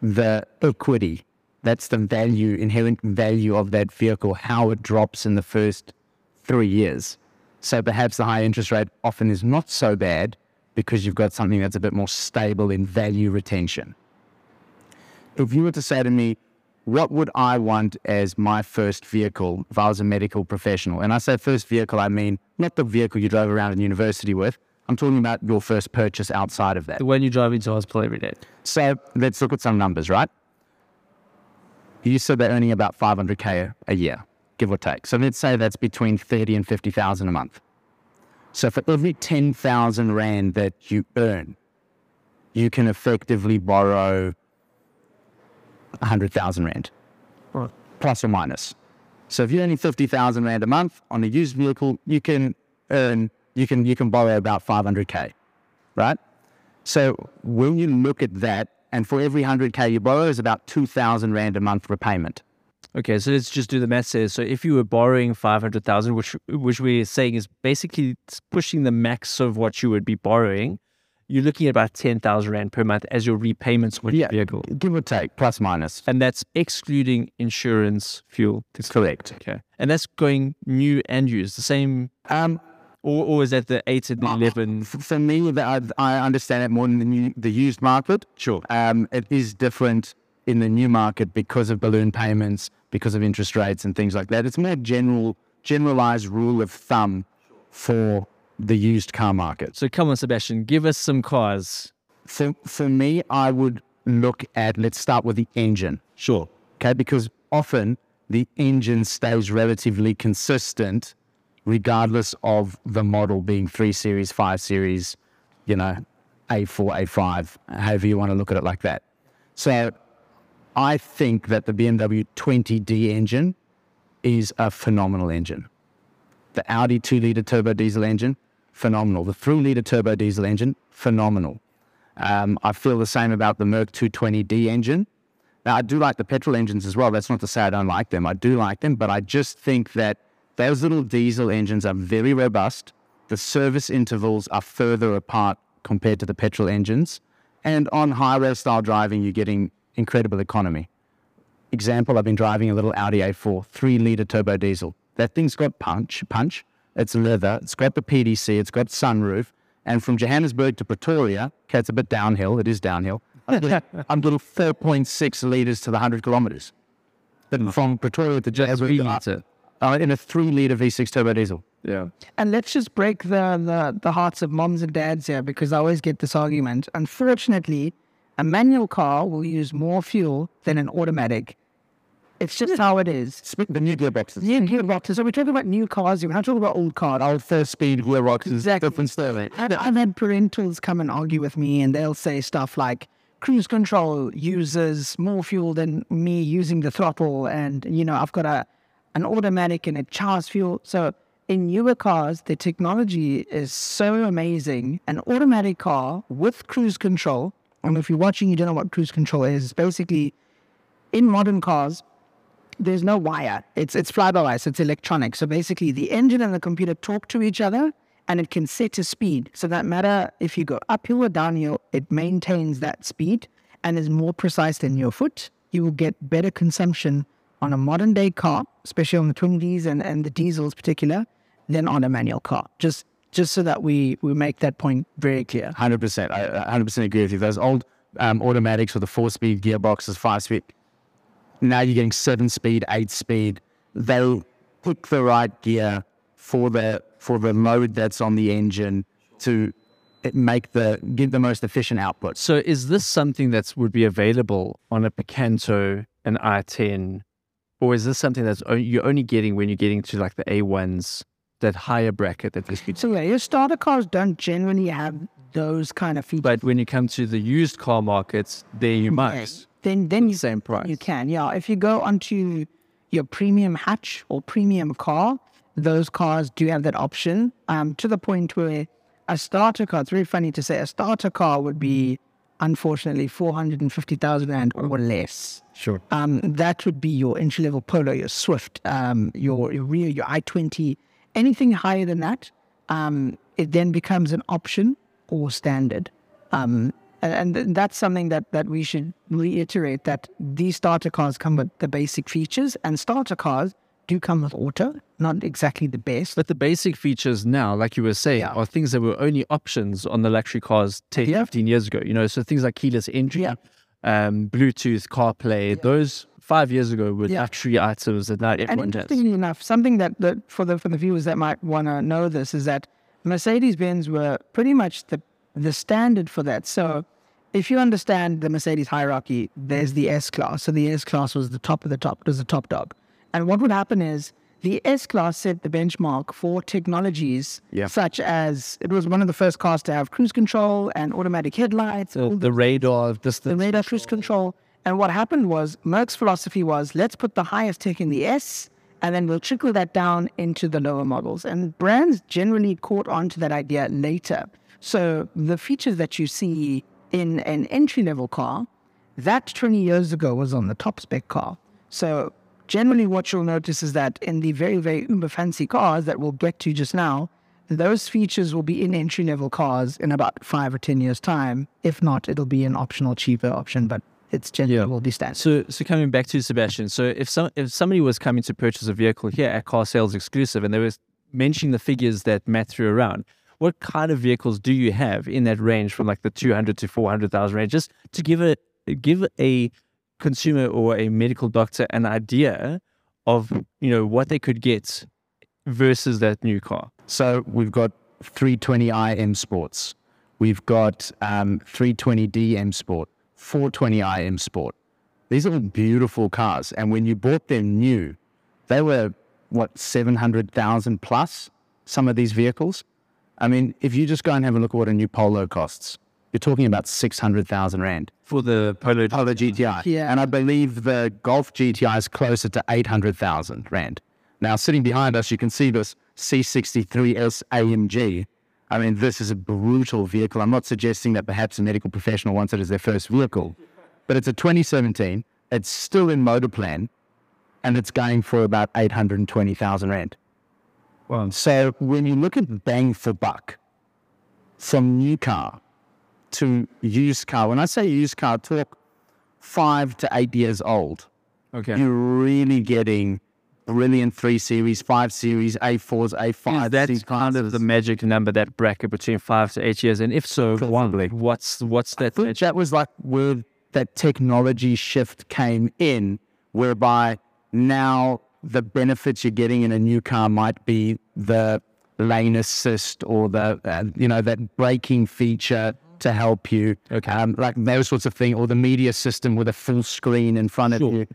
the equity. That's the value, inherent value of that vehicle, how it drops in the first three years. So perhaps the high interest rate often is not so bad because you've got something that's a bit more stable in value retention. If you were to say to me, what would I want as my first vehicle if I was a medical professional? And I say first vehicle, I mean not the vehicle you drove around in university with. I'm talking about your first purchase outside of that. The one you drive into hospital every day. So let's look at some numbers, right? You said they're earning about 500k a year, give or take. So let's say that's between 30 and 50,000 a month. So for every 10,000 Rand that you earn, you can effectively borrow 100,000 Rand, right. plus or minus. So if you're earning fifty thousand rand a month on a used vehicle, you can earn you can you can borrow about five hundred k, right? So when you look at that, and for every hundred k you borrow is about two thousand rand a month repayment. Okay, so let's just do the math here. So if you were borrowing 500,000, which which we're saying is basically pushing the max of what you would be borrowing, you're looking at about 10,000 Rand per month as your repayments on your vehicle. give or take, plus minus. And that's excluding insurance, fuel. Correct. Okay. And that's going new and used, the same, Um, or, or is that the 8 and 11? for me, that I, I understand it more than the, new, the used market. Sure. Um, it is different in the new market because of balloon payments, because of interest rates and things like that. It's more general, generalized rule of thumb for the used car market. So come on, Sebastian, give us some cars. For, for me, I would look at, let's start with the engine. Sure. okay? Because often the engine stays relatively consistent regardless of the model being 3 Series, 5 Series, you know, A4, A5, however you want to look at it like that. So I think that the BMW 20D engine is a phenomenal engine. The Audi 2 litre turbo diesel engine, phenomenal. The 3 litre turbo diesel engine, phenomenal. Um, I feel the same about the Merc 220D engine. Now, I do like the petrol engines as well. That's not to say I don't like them. I do like them, but I just think that those little diesel engines are very robust. The service intervals are further apart compared to the petrol engines. And on highway style driving, you're getting incredible economy. Example, I've been driving a little Audi A4, three liter turbo diesel. That thing's got punch, punch. It's leather. It's got the PDC. It's got sunroof. And from Johannesburg to Pretoria, okay, it's a bit downhill. It is downhill. I'm little, I'm 4.6 liters to the 100 kilometers. Then from Pretoria to Johannesburg, three uh, litre. uh, in a three liter V6 turbo diesel. Yeah. And let's just break the, the, the hearts of moms and dads here because I always get this argument. Unfortunately, a manual car will use more fuel than an automatic. It's just how it is. The new gearboxes. New gearboxes. So we're talking about new cars. here. We're not talking about old cars. Old first speed gearboxes, Exactly. different story. I've, I've had parentals come and argue with me, and they'll say stuff like, "Cruise control uses more fuel than me using the throttle," and you know, I've got a an automatic and it charges fuel. So in newer cars, the technology is so amazing. An automatic car with cruise control. And if you're watching, you don't know what cruise control is. It's basically in modern cars, there's no wire. It's it's fly by wire, so it's electronic. So basically, the engine and the computer talk to each other, and it can set a speed. So that matter if you go uphill or downhill, it maintains that speed and is more precise than your foot. You will get better consumption on a modern day car, especially on the 20s and, and the diesels particular, than on a manual car. Just just so that we we make that point very clear. Hundred percent. I hundred percent agree with you. Those old um, automatics with the four-speed gearboxes, five-speed. Now you're getting seven-speed, eight-speed. They'll pick the right gear for the for the load that's on the engine to make the give the most efficient output. So is this something that would be available on a Picanto, an i10, or is this something that's o- you're only getting when you're getting to like the A1s, that higher bracket that this could So yeah, your starter cars don't generally have those kind of features. But when you come to the used car markets, there you must. then then you Same price. You can, yeah. If you go onto your premium hatch or premium car, those cars do have that option. Um, to the point where a starter car, it's very funny to say, a starter car would be unfortunately four hundred and fifty thousand rand or less. Sure. Um, that would be your entry level Polo, your Swift, um, your your Rio, your i twenty. Anything higher than that, um, it then becomes an option or standard. Um, and, and that's something that, that we should reiterate that these starter cars come with the basic features, and starter cars do come with auto, not exactly the best. But the basic features now, like you were saying, Yeah. are things that were only options on the luxury cars 10, Yeah. 15 years ago. You know, so things like keyless entry, Yeah. um, Bluetooth, CarPlay, those five years ago were Yeah. luxury items that And everyone has. interestingly enough, something that, that for the for the viewers that might want to know this is that Mercedes Benz were pretty much the the standard for that. So if you understand the Mercedes hierarchy, there's the S class. So the S class was the top of the top, it was the top dog. And what would happen is the S class set the benchmark for technologies Yeah. such as it was one of the first cars to have cruise control and automatic headlights, all the, the radar, this, the radar cruise control. And what happened was Merc's philosophy was let's put the highest tech in the S And then we'll trickle that down into the lower models. And brands generally caught on to that idea later. So the features that you see in an entry level car, that 20 years ago was on the top spec car. So generally what you'll notice is that in the very, very uber fancy cars that we'll get to just now, those features will be in entry level cars in about five or 10 years' time. If not, it'll be an optional, cheaper option, but it's generally Yeah. will be standard. So, so coming back to Sebastian, so if some if somebody was coming to purchase a vehicle here at Car Sales Exclusive, and they were mentioning the figures that Matt threw around, what kind of vehicles do you have in that range from like the two hundred to four hundred thousand range, just to give a give a consumer or a medical doctor an idea of you know what they could get versus that new car. So we've got 320i M Sports. We've got um, 320d M Sport, 420i M Sport. These are all beautiful cars. And when you bought them new, they were, what, 700,000 plus, some of these vehicles? I mean, if you just go and have a look at what a new Polo costs, you're talking about 600,000 Rand. For the Polo, Polo GTI. Yeah. And I believe the Golf GTI is closer to 800,000 Rand. Now, sitting behind us, you can see this C63S AMG. I mean, this is a brutal vehicle. I'm not suggesting that perhaps a medical professional wants it as their first vehicle, but it's a 2017. It's still in motor plan, and it's going for about 820,000 Rand. Wow. So when you look at bang for buck from new car to used car, when I say used car, talk five to eight years old, okay. you're really getting brilliant three series, five series, A4s, A5s. that's kind of the magic number, that bracket between five to eight years. And if so, Probably. what's what's that? I think magic? that was like where that technology shift came in, whereby now the benefits you're getting in a new car might be the lane assist or the uh, you know that braking feature to help you, Okay. um, like those sorts of things, or the media system with a full screen in front Sure. of you.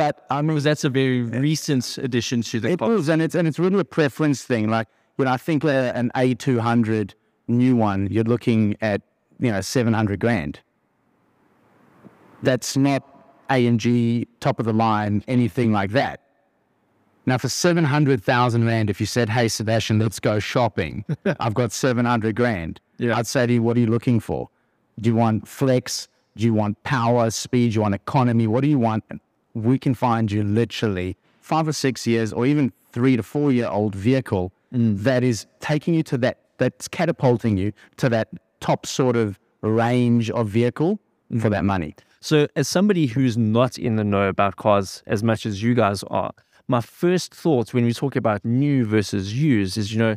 But I mean, Because that's a very recent addition to the it car. was, and it's and it's really a preference thing. Like when I think uh, an A two hundred new one, you're looking at you know seven hundred grand. That's not AMG top of the line, anything like that. Now for seven hundred thousand rand, if you said, "Hey Sebastian, let's go shopping," I've got seven hundred grand. Yeah. I'd say to you, "What are you looking for? Do you want flex? Do you want power, speed? Do you want economy? What do you want?" We can find you literally five or six years, or even three to four year old vehicle mm. that is taking you to that, that's catapulting you to that top sort of range of vehicle for mm. that money. So, as somebody who's not in the know about cars as much as you guys are, my first thought when we talk about new versus used is, you know,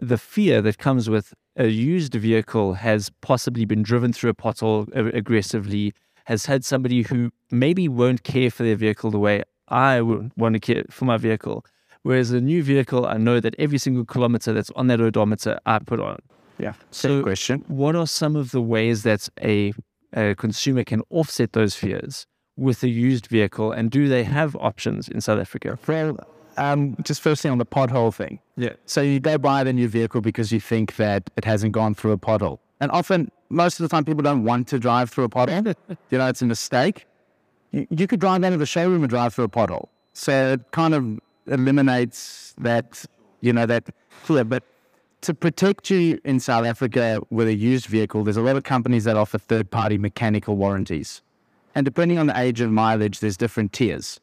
the fear that comes with a used vehicle has possibly been driven through a pothole aggressively, has had somebody who maybe won't care for their vehicle the way I would want to care for my vehicle. Whereas a new vehicle, I know that every single kilometer that's on that odometer, I put on. Yeah. So, question. what are some of the ways that a, a consumer can offset those fears with a used vehicle? And do they have options in South Africa? Well, um, just firstly on the pothole thing. Yeah. So you go buy the new vehicle because you think that it hasn't gone through a pothole. And often, most of the time, people don't want to drive through a pothole. you know, it's a mistake. You, you could drive out of the showroom and drive through a pothole. So it kind of eliminates that, you know, that fear. But to protect you in South Africa with a used vehicle, there's a lot of companies that offer third party mechanical warranties. And depending on the age and mileage, there's different tiers.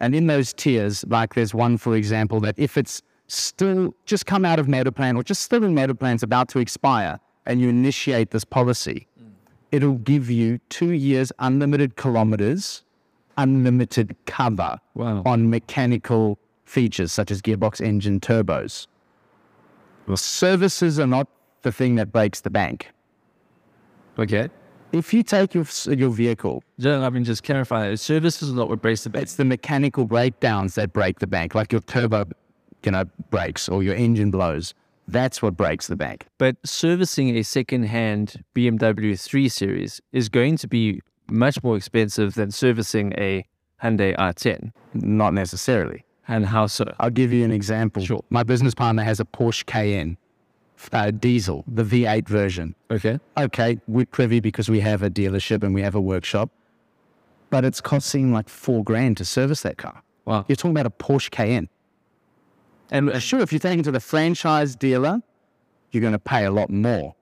And in those tiers, like there's one, for example, that if it's still just come out of Motorplan or just still in Motorplan, it's about to expire, and you initiate this policy, mm. it'll give you two years unlimited kilometers, unlimited cover Wow. on mechanical features such as gearbox, engine, turbos. Well, services are not the thing that breaks the bank. Okay. If you take your, your vehicle Just, I mean, just clarify. Services are not what breaks the bank. it's the mechanical breakdowns that break the bank, like your turbo, you know, breaks or your engine blows. That's what breaks the bank. But servicing a second-hand BMW 3 Series is going to be much more expensive than servicing a Hyundai i10. Not necessarily. And how so? I'll give you an example. Sure. My business partner has a Porsche Cayenne uh, diesel, the V8 version. Okay. Okay, we're privy because we have a dealership and we have a workshop, but it's costing like four grand to service that car. Wow. You're talking about a Porsche Cayenne. And uh, sure, if you're taking to the franchise dealer, you're going to pay a lot more.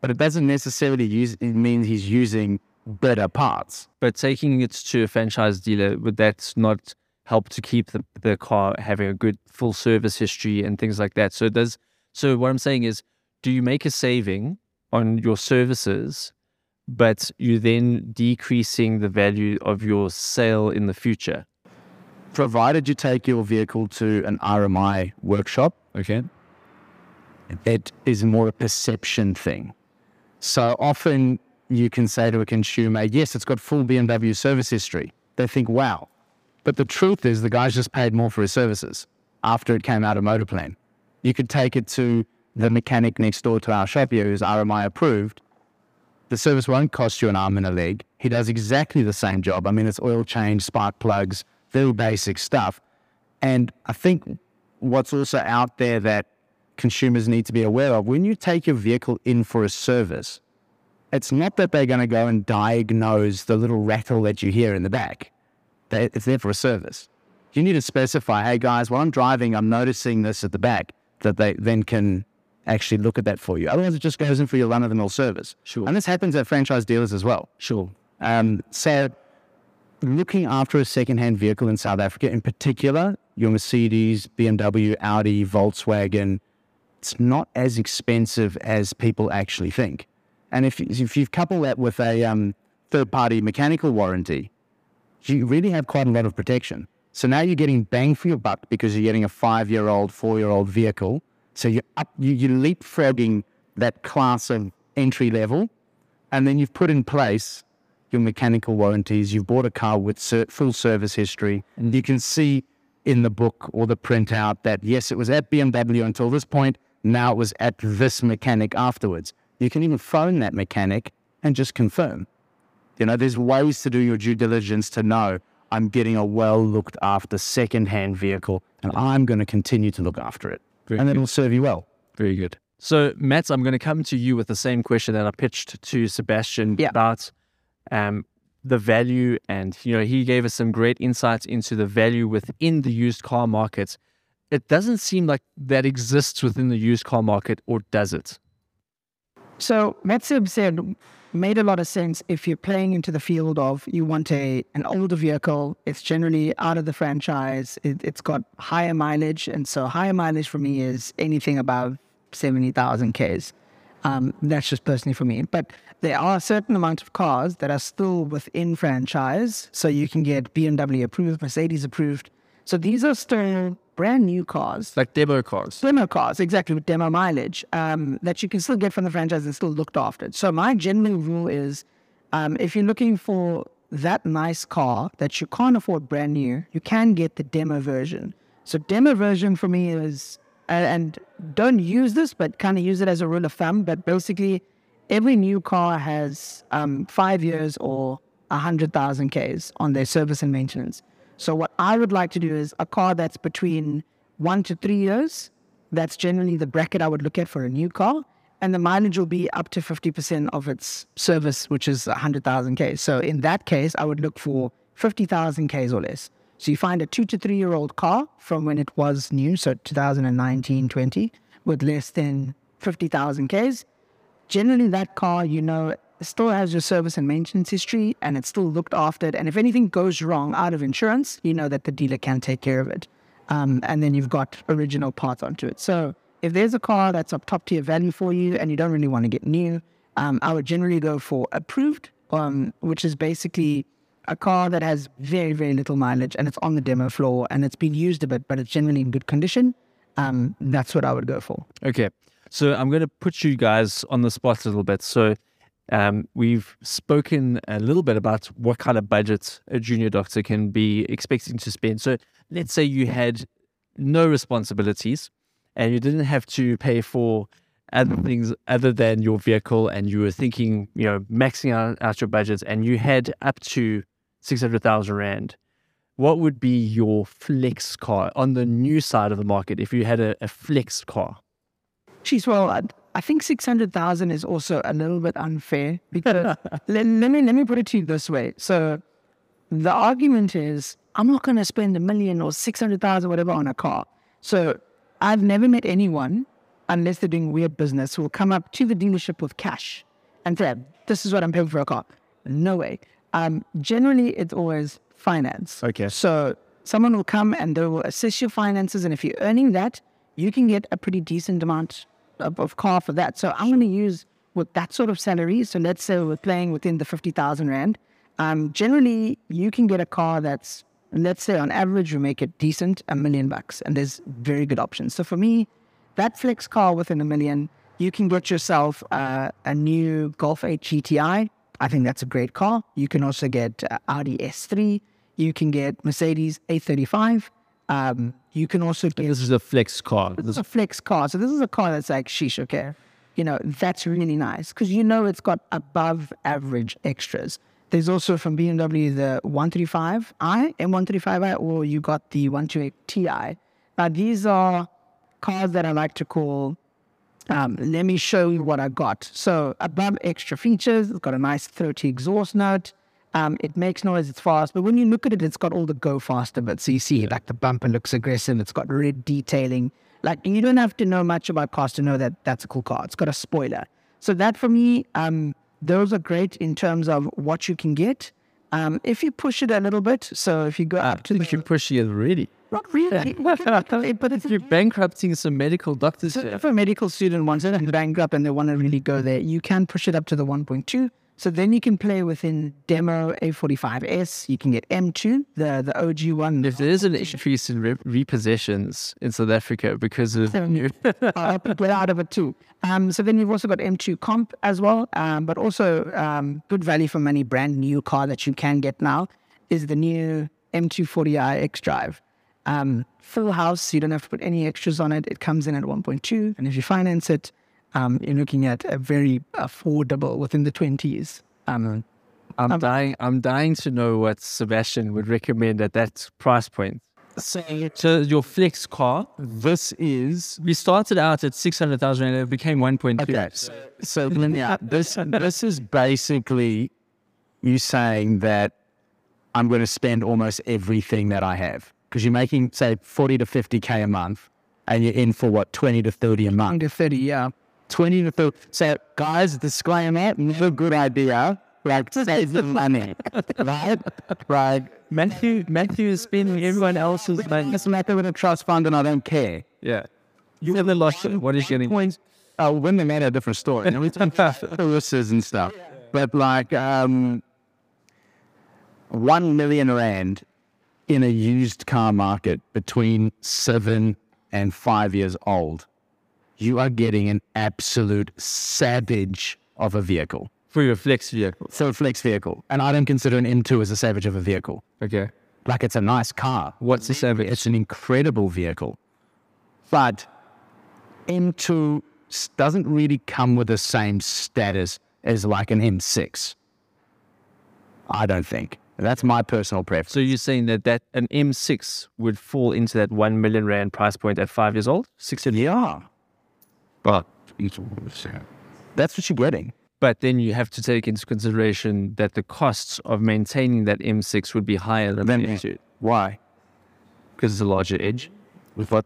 But it doesn't necessarily use, it mean he's using better parts. But taking it to a franchise dealer, would that not help to keep the, the car having a good full service history and things like that? So does so what I'm saying is, do you make a saving on your services, but you then decreasing the value of your sale in the future? Provided you take your vehicle to an RMI workshop, Okay. it is more a perception thing. So often you can say to a consumer, yes, it's got full BMW service history. They think, wow. But the truth is, the guy's just paid more for his services after it came out of Motorplan. You could take it to the mechanic next door to our shop here who's RMI approved. The service won't cost you an arm and a leg. He does exactly the same job. I mean, it's oil change, spark plugs, very basic stuff. And I think what's also out there that consumers need to be aware of when you take your vehicle in for a service, it's not that they're going to go and diagnose the little rattle that you hear in the back. They, it's there for a service. You need to specify, hey guys, while I'm driving, I'm noticing this at the back, that they then can actually look at that for you. Otherwise, it just goes in for your run of the mill service. Sure. And this happens at franchise dealers as well. Sure. Um, so, looking after a second-hand vehicle in South Africa, in particular, your Mercedes, BMW, Audi, Volkswagen, it's not as expensive as people actually think. And if if you couple that with a um, third-party mechanical warranty, you really have quite a lot of protection. So now you're getting bang for your buck because you're getting a five-year-old, four-year-old vehicle. So you're up, you, you're leapfrogging that class of entry level, and then you've put in place your mechanical warranties. You've bought a car with full service history, and you can see in the book or the printout that yes, it was at BMW until this point. Now it was at this mechanic afterwards. You can even phone that mechanic and just confirm. You know, there's ways to do your due diligence to know I'm getting a well looked after second hand vehicle and I'm going to continue to look after it. Very and it'll serve you well. Very good. So, Matt, I'm going to come to you with the same question that I pitched to Sebastian Yeah. about um, the value. And, you know, he gave us some great insights into the value within the used car market. It doesn't seem like that exists within the used car market, or does it? So Metsib said made a lot of sense if you're playing into the field of you want a an older vehicle. It's generally out of the franchise. It, it's got higher mileage, and so higher mileage for me is anything above seventy thousand k's. Um, that's just personally for me. But there are a certain amount of cars that are still within franchise, so you can get BMW approved, Mercedes approved. So these are still brand new cars Like demo cars. demo cars, exactly with demo mileage, um, that you can still get from the franchise and still looked after. So my general rule is, um, if you're looking for that nice car that you can't afford brand new, you can get the demo version. So demo version for me is, uh, and don't use this, but kind of use it as a rule of thumb. But basically, every new car has um, five years or a hundred thousand k's on their service and maintenance. So what I would like to do is a car that's between one to three years. That's generally the bracket I would look at for a new car. And the mileage will be up to 50% of its service, which is 100,000 Ks. So in that case, I would look for 50,000 Ks or less. So you find a two to three year old car from when it was new, so 2019 20, with less than 50,000 Ks. Generally, that car, you know, still has your service and maintenance history and it's still looked after. And if anything goes wrong out of insurance, you know that the dealer can take care of it. Um, and then you've got original parts onto it. So if there's a car that's of top tier value for you and you don't really want to get new, um, I would generally go for approved, um, which is basically a car that has very, very little mileage and it's on the demo floor and it's been used a bit, but it's generally in good condition. Um, that's what I would go for. Okay. So I'm going to put you guys on the spot a little bit. So um, we've spoken a little bit about what kind of budget a junior doctor can be expecting to spend. So let's say you had no responsibilities and you didn't have to pay for other things other than your vehicle and you were thinking, you know, maxing out, out your budget and you had up to 600,000 Rand. What would be your flex car on the new side of the market if you had a, a flex car? She's well. I, I think six hundred thousand is also a little bit unfair because let, let me let me put it to you this way. So, the argument is I'm not going to spend a million or 600,000 whatever on a car. So I've never met anyone, unless they're doing weird business, who will come up to the dealership with cash and say, this is what I'm paying for a car. No way. Um, generally, it's always finance. Okay. So someone will come and they will assess your finances. And if you're earning that, you can get a pretty decent amount of, of car for that. So I'm going to use with that sort of salary. So let's say we're playing within the 50,000 Rand. Um, generally, you can get a car that's, let's say on average, we make it decent, a million bucks. And there's very good options. So for me, that flex car within a million, you can get yourself uh, a new Golf 8 GTI. I think that's a great car. You can also get uh, Audi S3. You can get Mercedes A35. Um, you can also get This is a flex car. this is a flex car. So this is a car that's like, sheesh, okay. You know, that's really nice because you know it's got above average extras. There's also from BMW the 135i and 135i, or you got the 128 Ti. Now, these are cars that I like to call, um, let me show you what I got. So, above extra features, it's got a nice 30 exhaust note. Um, it makes noise, it's fast, but when you look at it, it's got all the go faster bits. So you see, like the bumper looks aggressive, it's got red detailing. Like you don't have to know much about cars to know that that's a cool car. It's got a spoiler. So that for me, um, those are great in terms of what you can get. Um, if you push it a little bit, so if you go up to the you're pushing it really. not really, but it's You're bankrupting some medical doctors. so if a medical student wants it and bankrupt and they want to really go there, you can push it up to the 1.2. So then you can play within demo A45S. You can get M2, the the OG one. If there is an increase in re- repossessions in South Africa because of you, uh, people out of it too. Um, so then you've also got M2 Comp as well, um, but also um, good value for money, brand new car that you can get now is the new M240i X Drive. Um, full house, you don't have to put any extras on it. It comes in at 1.2, and if you finance it, um, you're looking at a very affordable within the 20s. Um, I'm dying. I'm dying to know what Sebastian would recommend at that price point. So, so your flex car, This is we started out at six hundred thousand and it became one point two. okay. So, so yeah, this this is basically you saying that I'm going to spend almost everything that I have because you're making say 40 to 50 k a month, and you're in for what 20 to 30 a month. under 30, yeah. 20 to 30. So, guys, disclaimer, never a good idea. Like, save the money, right? Right. Matthew, Matthew is spending everyone else's money. It's matter with a trust fund, and I don't care. Yeah, you have the loss. What is getting? Points. Uh, when they made a different story, and we talk about services and stuff. But like, um, one million rand in a used car market between seven and five years old, you are getting an absolute savage of a vehicle. for your flex vehicle. So a flex vehicle, and I don't consider an M2 as a savage of a vehicle. Okay, Like it's a nice car. what's the savage? It's an incredible vehicle. But M2 s- doesn't really come with the same status as like an M6. I don't think. That's my personal preference. So you're saying that that an M6 would fall into that one million rand price point at five years old, six years. yeah. But That's what you're getting. But then you have to take into consideration that the costs of maintaining that M6 would be higher than Then the M2 why? because it's a larger edge. With what?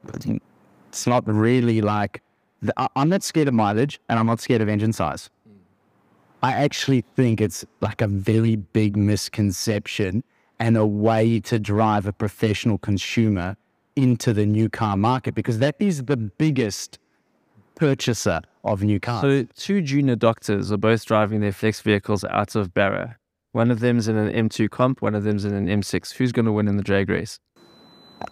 It's not really like. The, I'm not scared of mileage, and I'm not scared of engine size. Mm. I actually think it's like a very big misconception and a way to drive a professional consumer into the new car market because that is the biggest purchaser of new cars. So two junior doctors are both driving their flex vehicles out of Bara. One of them's in an M2 comp, one of them's in an M6. Who's going to win in the drag race?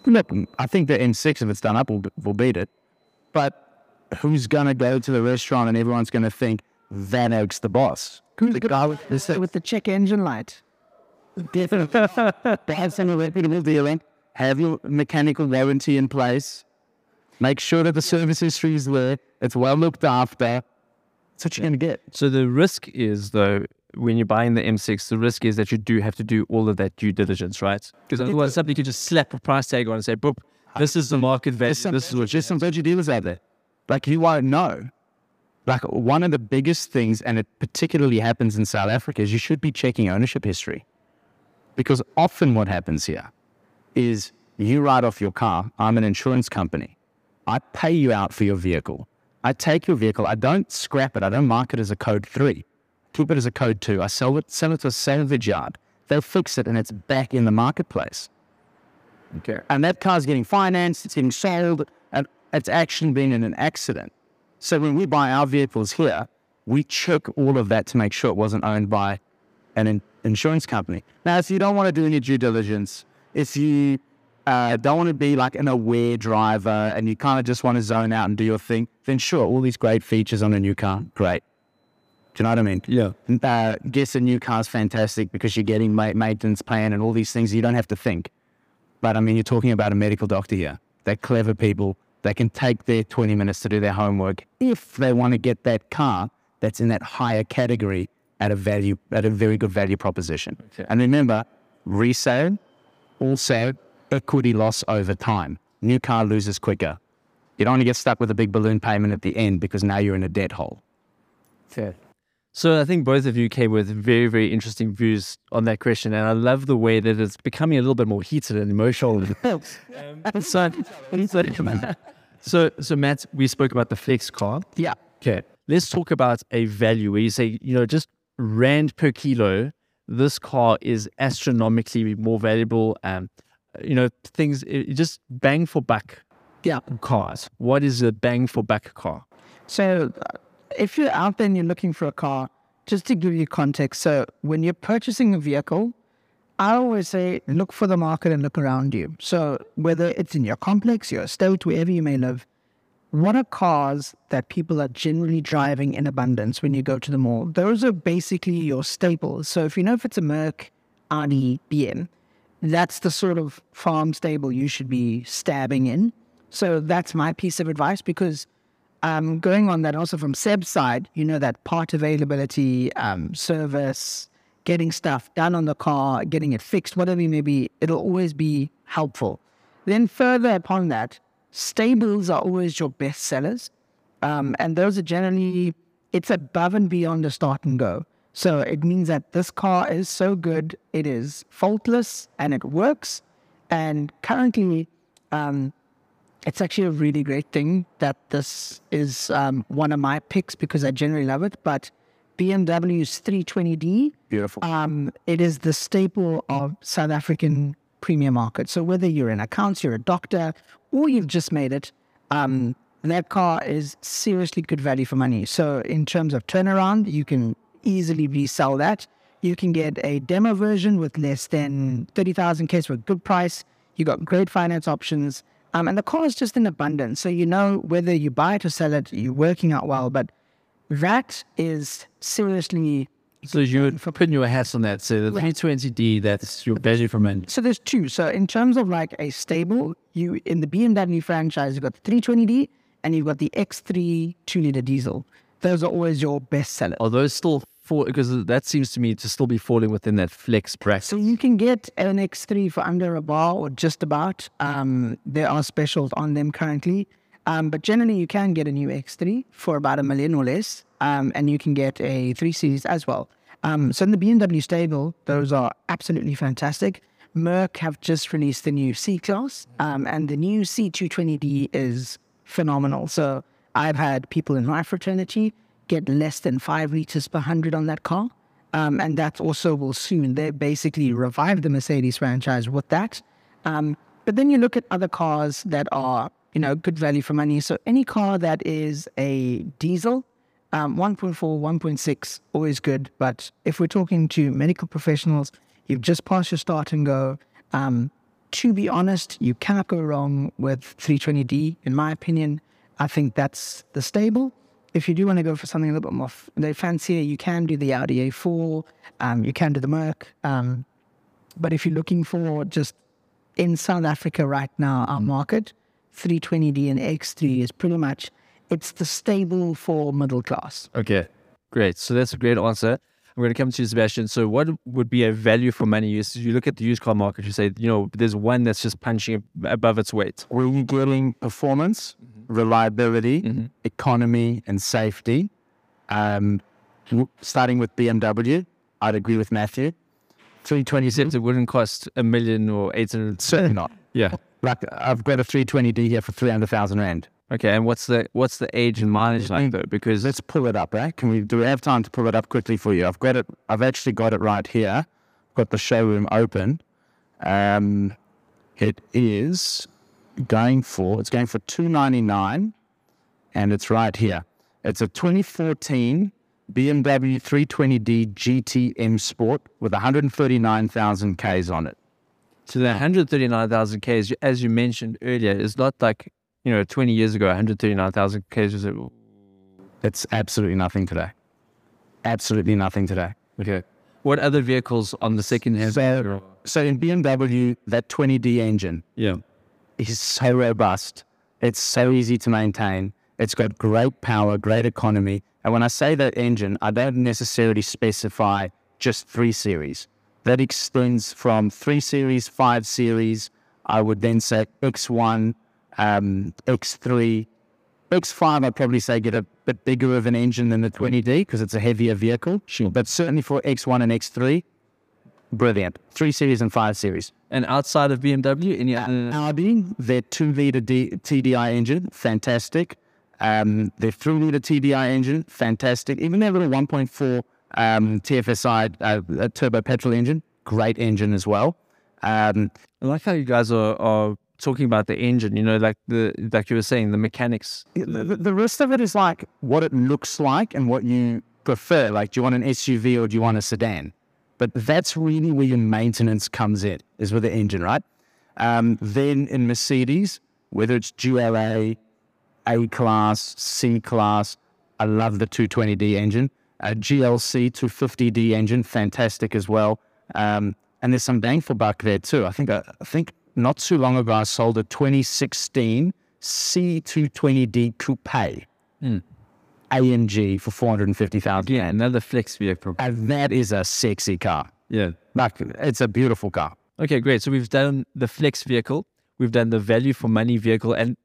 Look, I think the M6, if it's done up, will, will beat it. But who's going to go to the restaurant and everyone's going to think Van Oak's the boss? Who's the guy with the With the check engine light. Definitely. have some reputable dealing. Have your mechanical warranty in place. Make sure that the service history is there. It's well looked after. That's what you're going to get. So the risk is, though, when you're buying the M6, the risk is that you do have to do all of that due diligence, right? Because otherwise, somebody could just slap a price tag on and say, "Boop, this is the market value. This is what there's some veggie dealers out there. Like you won't know. Like one of the biggest things, and it particularly happens in South Africa, is you should be checking ownership history. Because often what happens here is you write off your car. I'm an insurance company. I pay you out for your vehicle. I take your vehicle. I don't scrap it. I don't mark it as a code three. Keep it as a code two. I sell it, sell it to a salvage yard. They'll fix it and it's back in the marketplace. Okay. And that car's getting financed, it's getting sold, and it's actually been in an accident. So when we buy our vehicles here, we check all of that to make sure it wasn't owned by an in- insurance company. Now, if you don't want to do any due diligence, if you uh, don't want to be like an aware driver and you kind of just want to zone out and do your thing, then sure, all these great features on a new car, great. Do you know what I mean? Yeah. Uh, guess a new car's fantastic because you're getting ma- maintenance plan and all these things you don't have to think. But I mean, you're talking about a medical doctor here. They're clever people. They can take their 20 minutes to do their homework if they want to get that car that's in that higher category at a value, at a very good value proposition. Okay. And remember, resale also equity loss over time. New car loses quicker. You don't want to get stuck with a big balloon payment at the end because now you're in a debt hole. Fair. So I think both of you came with very, very interesting views on that question, and I love the way that it's becoming a little bit more heated and emotional. um, so, so, so Matt, we spoke about the flex car. Yeah. Okay, let's talk about a value where you say, you know, just rand per kilo, this car is astronomically more valuable. Um, you know, things it, just bang for buck Yeah. cars. What is a bang for buck car? So, uh, if you're out there and you're looking for a car, just to give you context, so when you're purchasing a vehicle, I always say look for the market and look around you. So, whether it's in your complex, your estate, wherever you may live, what are cars that people are generally driving in abundance when you go to the mall? Those are basically your staples. So, if you know if it's a Merc, Audi, BM, that's the sort of farm stable you should be stabbing in. So, that's my piece of advice because um, going on that also from Seb's side, you know, that part availability, um, service, getting stuff done on the car, getting it fixed, whatever it may be, it'll always be helpful. Then further upon that, stables are always your best sellers. Um, and those are generally, it's above and beyond a start and go. So it means that this car is so good, it is faultless and it works. And currently, um, it's actually a really great thing that this is um, one of my picks because I generally love it. But BMW's 320D, Beautiful. um, it is the staple of South African premium market. So whether you're in accounts, you're a doctor, or you've just made it, um, that car is seriously good value for money. So in terms of turnaround, you can easily resell that. You can get a demo version with less than 30,000 Ks for a good price. You got great finance options. Um, and the car is just in abundance. So you know whether you buy it or sell it, you're working out well. But that is seriously So you're putting your hats on that. So the 320D, that's your value for money. So there's two. So in terms of like a stable, you in the BMW franchise, you've got the 320D and you've got the X3 two liter diesel. Those are always your best sellers. Are those still fall? Because that seems to me to still be falling within that flex bracket. So you can get an X3 for under a bar or just about. Um, there are specials on them currently. Um, but generally, you can get a new X3 for about a million or less. Um, and you can get a 3 Series as well. Um, so in the BMW stable, those are absolutely fantastic. Merc have just released the new C Class, um, and the new C220D is phenomenal. So I've had people in my fraternity get less than five liters per hundred on that car. Um, and that also will soon. They basically revived the Mercedes franchise with that. Um, but then you look at other cars that are, you know, good value for money. So any car that is a diesel, um, 1.4, 1.6, always good. But if we're talking to medical professionals, you've just passed your start and go. Um, to be honest, you cannot go wrong with 320D. In my opinion, I think that's the stable. If you do want to go for something a little bit more f- fancier, you can do the Audi A4, um, you can do the Merc. Um, but if you're looking for just in South Africa right now, our market, 320D and X3 is pretty much it's the stable for middle class. Okay, great. So that's a great answer. I'm going to come to you, Sebastian. So, what would be a value for money? You, you look at the used car market, you say, you know, there's one that's just punching above its weight. Were you getting performance, reliability, economy, and safety? Um, starting with BMW, I'd agree with Matthew. 320 Except it wouldn't cost a million or eight hundred. certainly not. Yeah. Like I've got a 320D here for 300,000 rand. Okay. And what's the what's the age and mileage like though? Because Let's pull it up, right? Can we do we have time to pull it up quickly for you? I've got it. I've actually got it right here. Got the showroom open. Um, it is going for it's going for 299, and it's right here. It's a 2014 BMW 320D GTM Sport with 139,000 Ks on it. So the 139,000 Ks, as you mentioned earlier, is not like, you know, 20 years ago, 139,000 Ks was, a- It's absolutely nothing today. Absolutely nothing today. okay. What other vehicles on the second hand? So, so in BMW, that 20D engine, yeah. Is so robust. It's so easy to maintain. It's got great power, great economy. And when I say that engine, I don't necessarily specify just three series. That extends from three series, five series. I would then say X1, um, X3, X5. I'd probably say get a bit bigger of an engine than the 20D because it's a heavier vehicle. Sure. But certainly for X1 and X3, brilliant. Three series and five series. And outside of BMW, any other? Audi, their two liter D- TDI engine, fantastic. Um, their three liter TDI engine, fantastic. Even their little 1.4 um, TFSI uh, uh, turbo petrol engine, great engine as well. Um, I like how you guys are, are talking about the engine, you know, like the like you were saying, the mechanics. the the rest of it is like what it looks like and what you prefer. Like, do you want an SUV or do you want a sedan? But that's really where your maintenance comes in, is with the engine, right? Um, then in Mercedes, whether it's GLA, A class, C class, I love the 220D engine. Uh, GLC 250D engine, fantastic as well. Um, and there's some bang for buck there too. I think uh, I think not too long ago I sold a 2016 C220D Coupe AMG for 450,000. Yeah, another flex vehicle. And that is a sexy car. Yeah. Like it's a beautiful car. Okay, great. So we've done the flex vehicle, we've done the value for money vehicle, and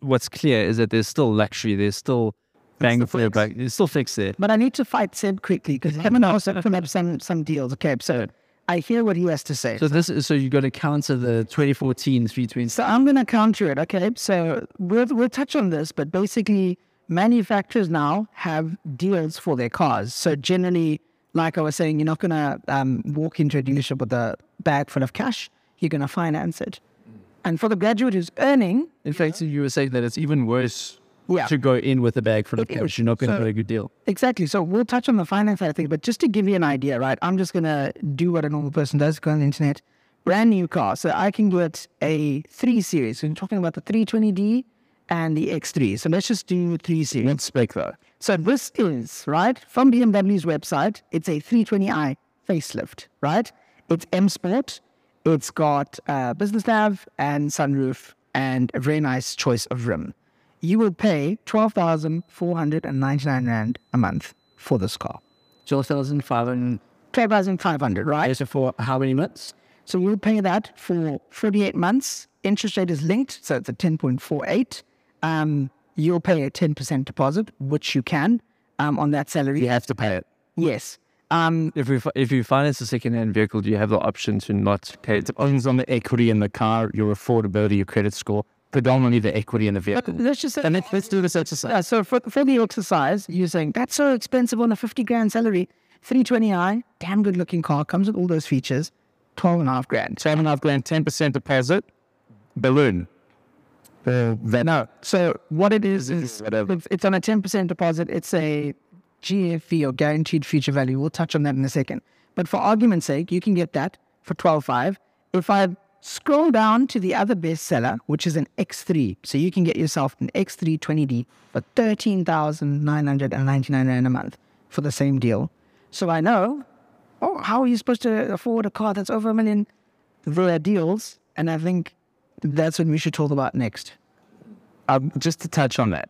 what's clear is that there's still luxury, there's still bang for your buck, there's still flex there. But I need to fight Seb quickly because Helen also come up some some deals. Okay, so I hear what he has to say. So this is so you're going to counter the 2014 320. So I'm going to counter it. Okay, so we'll we'll touch on this, but basically, manufacturers now have deals for their cars. So generally, like I was saying, you're not going to um, walk into a dealership with a bag full of cash. You're going to finance it. And for the graduate who's earning, In fact, you were saying that it's even worse Yeah. to go in with a bag full of cash. You're not going to So- get a good deal. Exactly. So we'll touch on the finance side of things, but just to give you an idea, right? I'm just gonna do what a normal person does, go on the internet, brand new car. So I can get a three series. So we're talking about the 320D and the X3. So let's just do three series. What spec though? So this is right from BMW's website. It's a 320i facelift, right? It's M Sport. It's got uh, business nav and sunroof and a very nice choice of rim. You will pay twelve thousand four hundred and ninety nine rand a month for this car. 12,500. Twelve thousand five hundred, right? So for how many months? So we'll pay that for 48 months. Interest rate is linked, so it's a 10.48. Um, you'll pay a 10% deposit, which you can um, on that salary. You have to pay it. Yes. Um, If we if you finance a second-hand vehicle, do you have the option to not pay? It depends on the equity in the car, your affordability, your credit score, predominantly the equity in the but vehicle. let's just say, And let's, let's do this exercise. yeah, so for, for the exercise, you're saying that's so expensive on a 50 grand salary. 320i, damn good looking car, comes with all those features, 12 and a half grand. Seven and a half grand, 10% deposit, balloon. No. So what it is is it's, on a ten percent deposit. It's a GFV or guaranteed future value. We'll touch on that in a second. But for argument's sake, you can get that for twelve five. If I scroll down to the other bestseller, which is an X3, so you can get yourself an X3 20D for thirteen thousand nine hundred and ninety nine rand a month for the same deal. So I know, oh, how are you supposed to afford a car that's over a million? There are deals, and I think that's what we should talk about next. um, just to touch on that,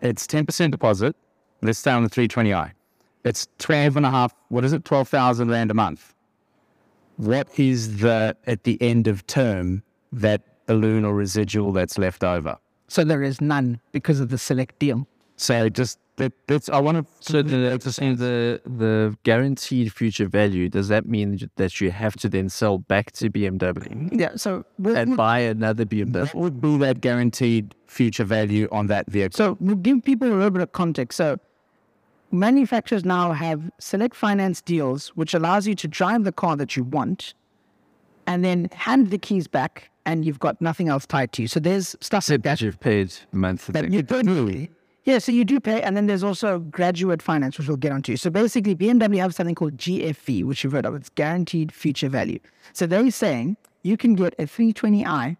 it's 10% deposit. Let's stay on the 320i. It's 12 and a half, what is it, 12,000 Rand a month. What is the, at the end of term, that balloon or residual that's left over? So there is none because of the select deal. So just that, that's I want to. So the the the guaranteed future value does that mean that you have to then sell back to BMW Yeah. So we'll, and we'll- buy another BMW? What would be that guaranteed future value on that vehicle? So we'll give people a little bit of context. So manufacturers now have select finance deals, which allows you to drive the car that you want and then hand the keys back and you've got nothing else tied to you. So there's stuff like that. That you've paid monthly. that you don't really. Yeah, so you do pay, and then there's also graduate finance, which we'll get onto. So basically, BMW have something called GFV, which you've heard of. It's guaranteed future value. So they're saying you can get a 320i,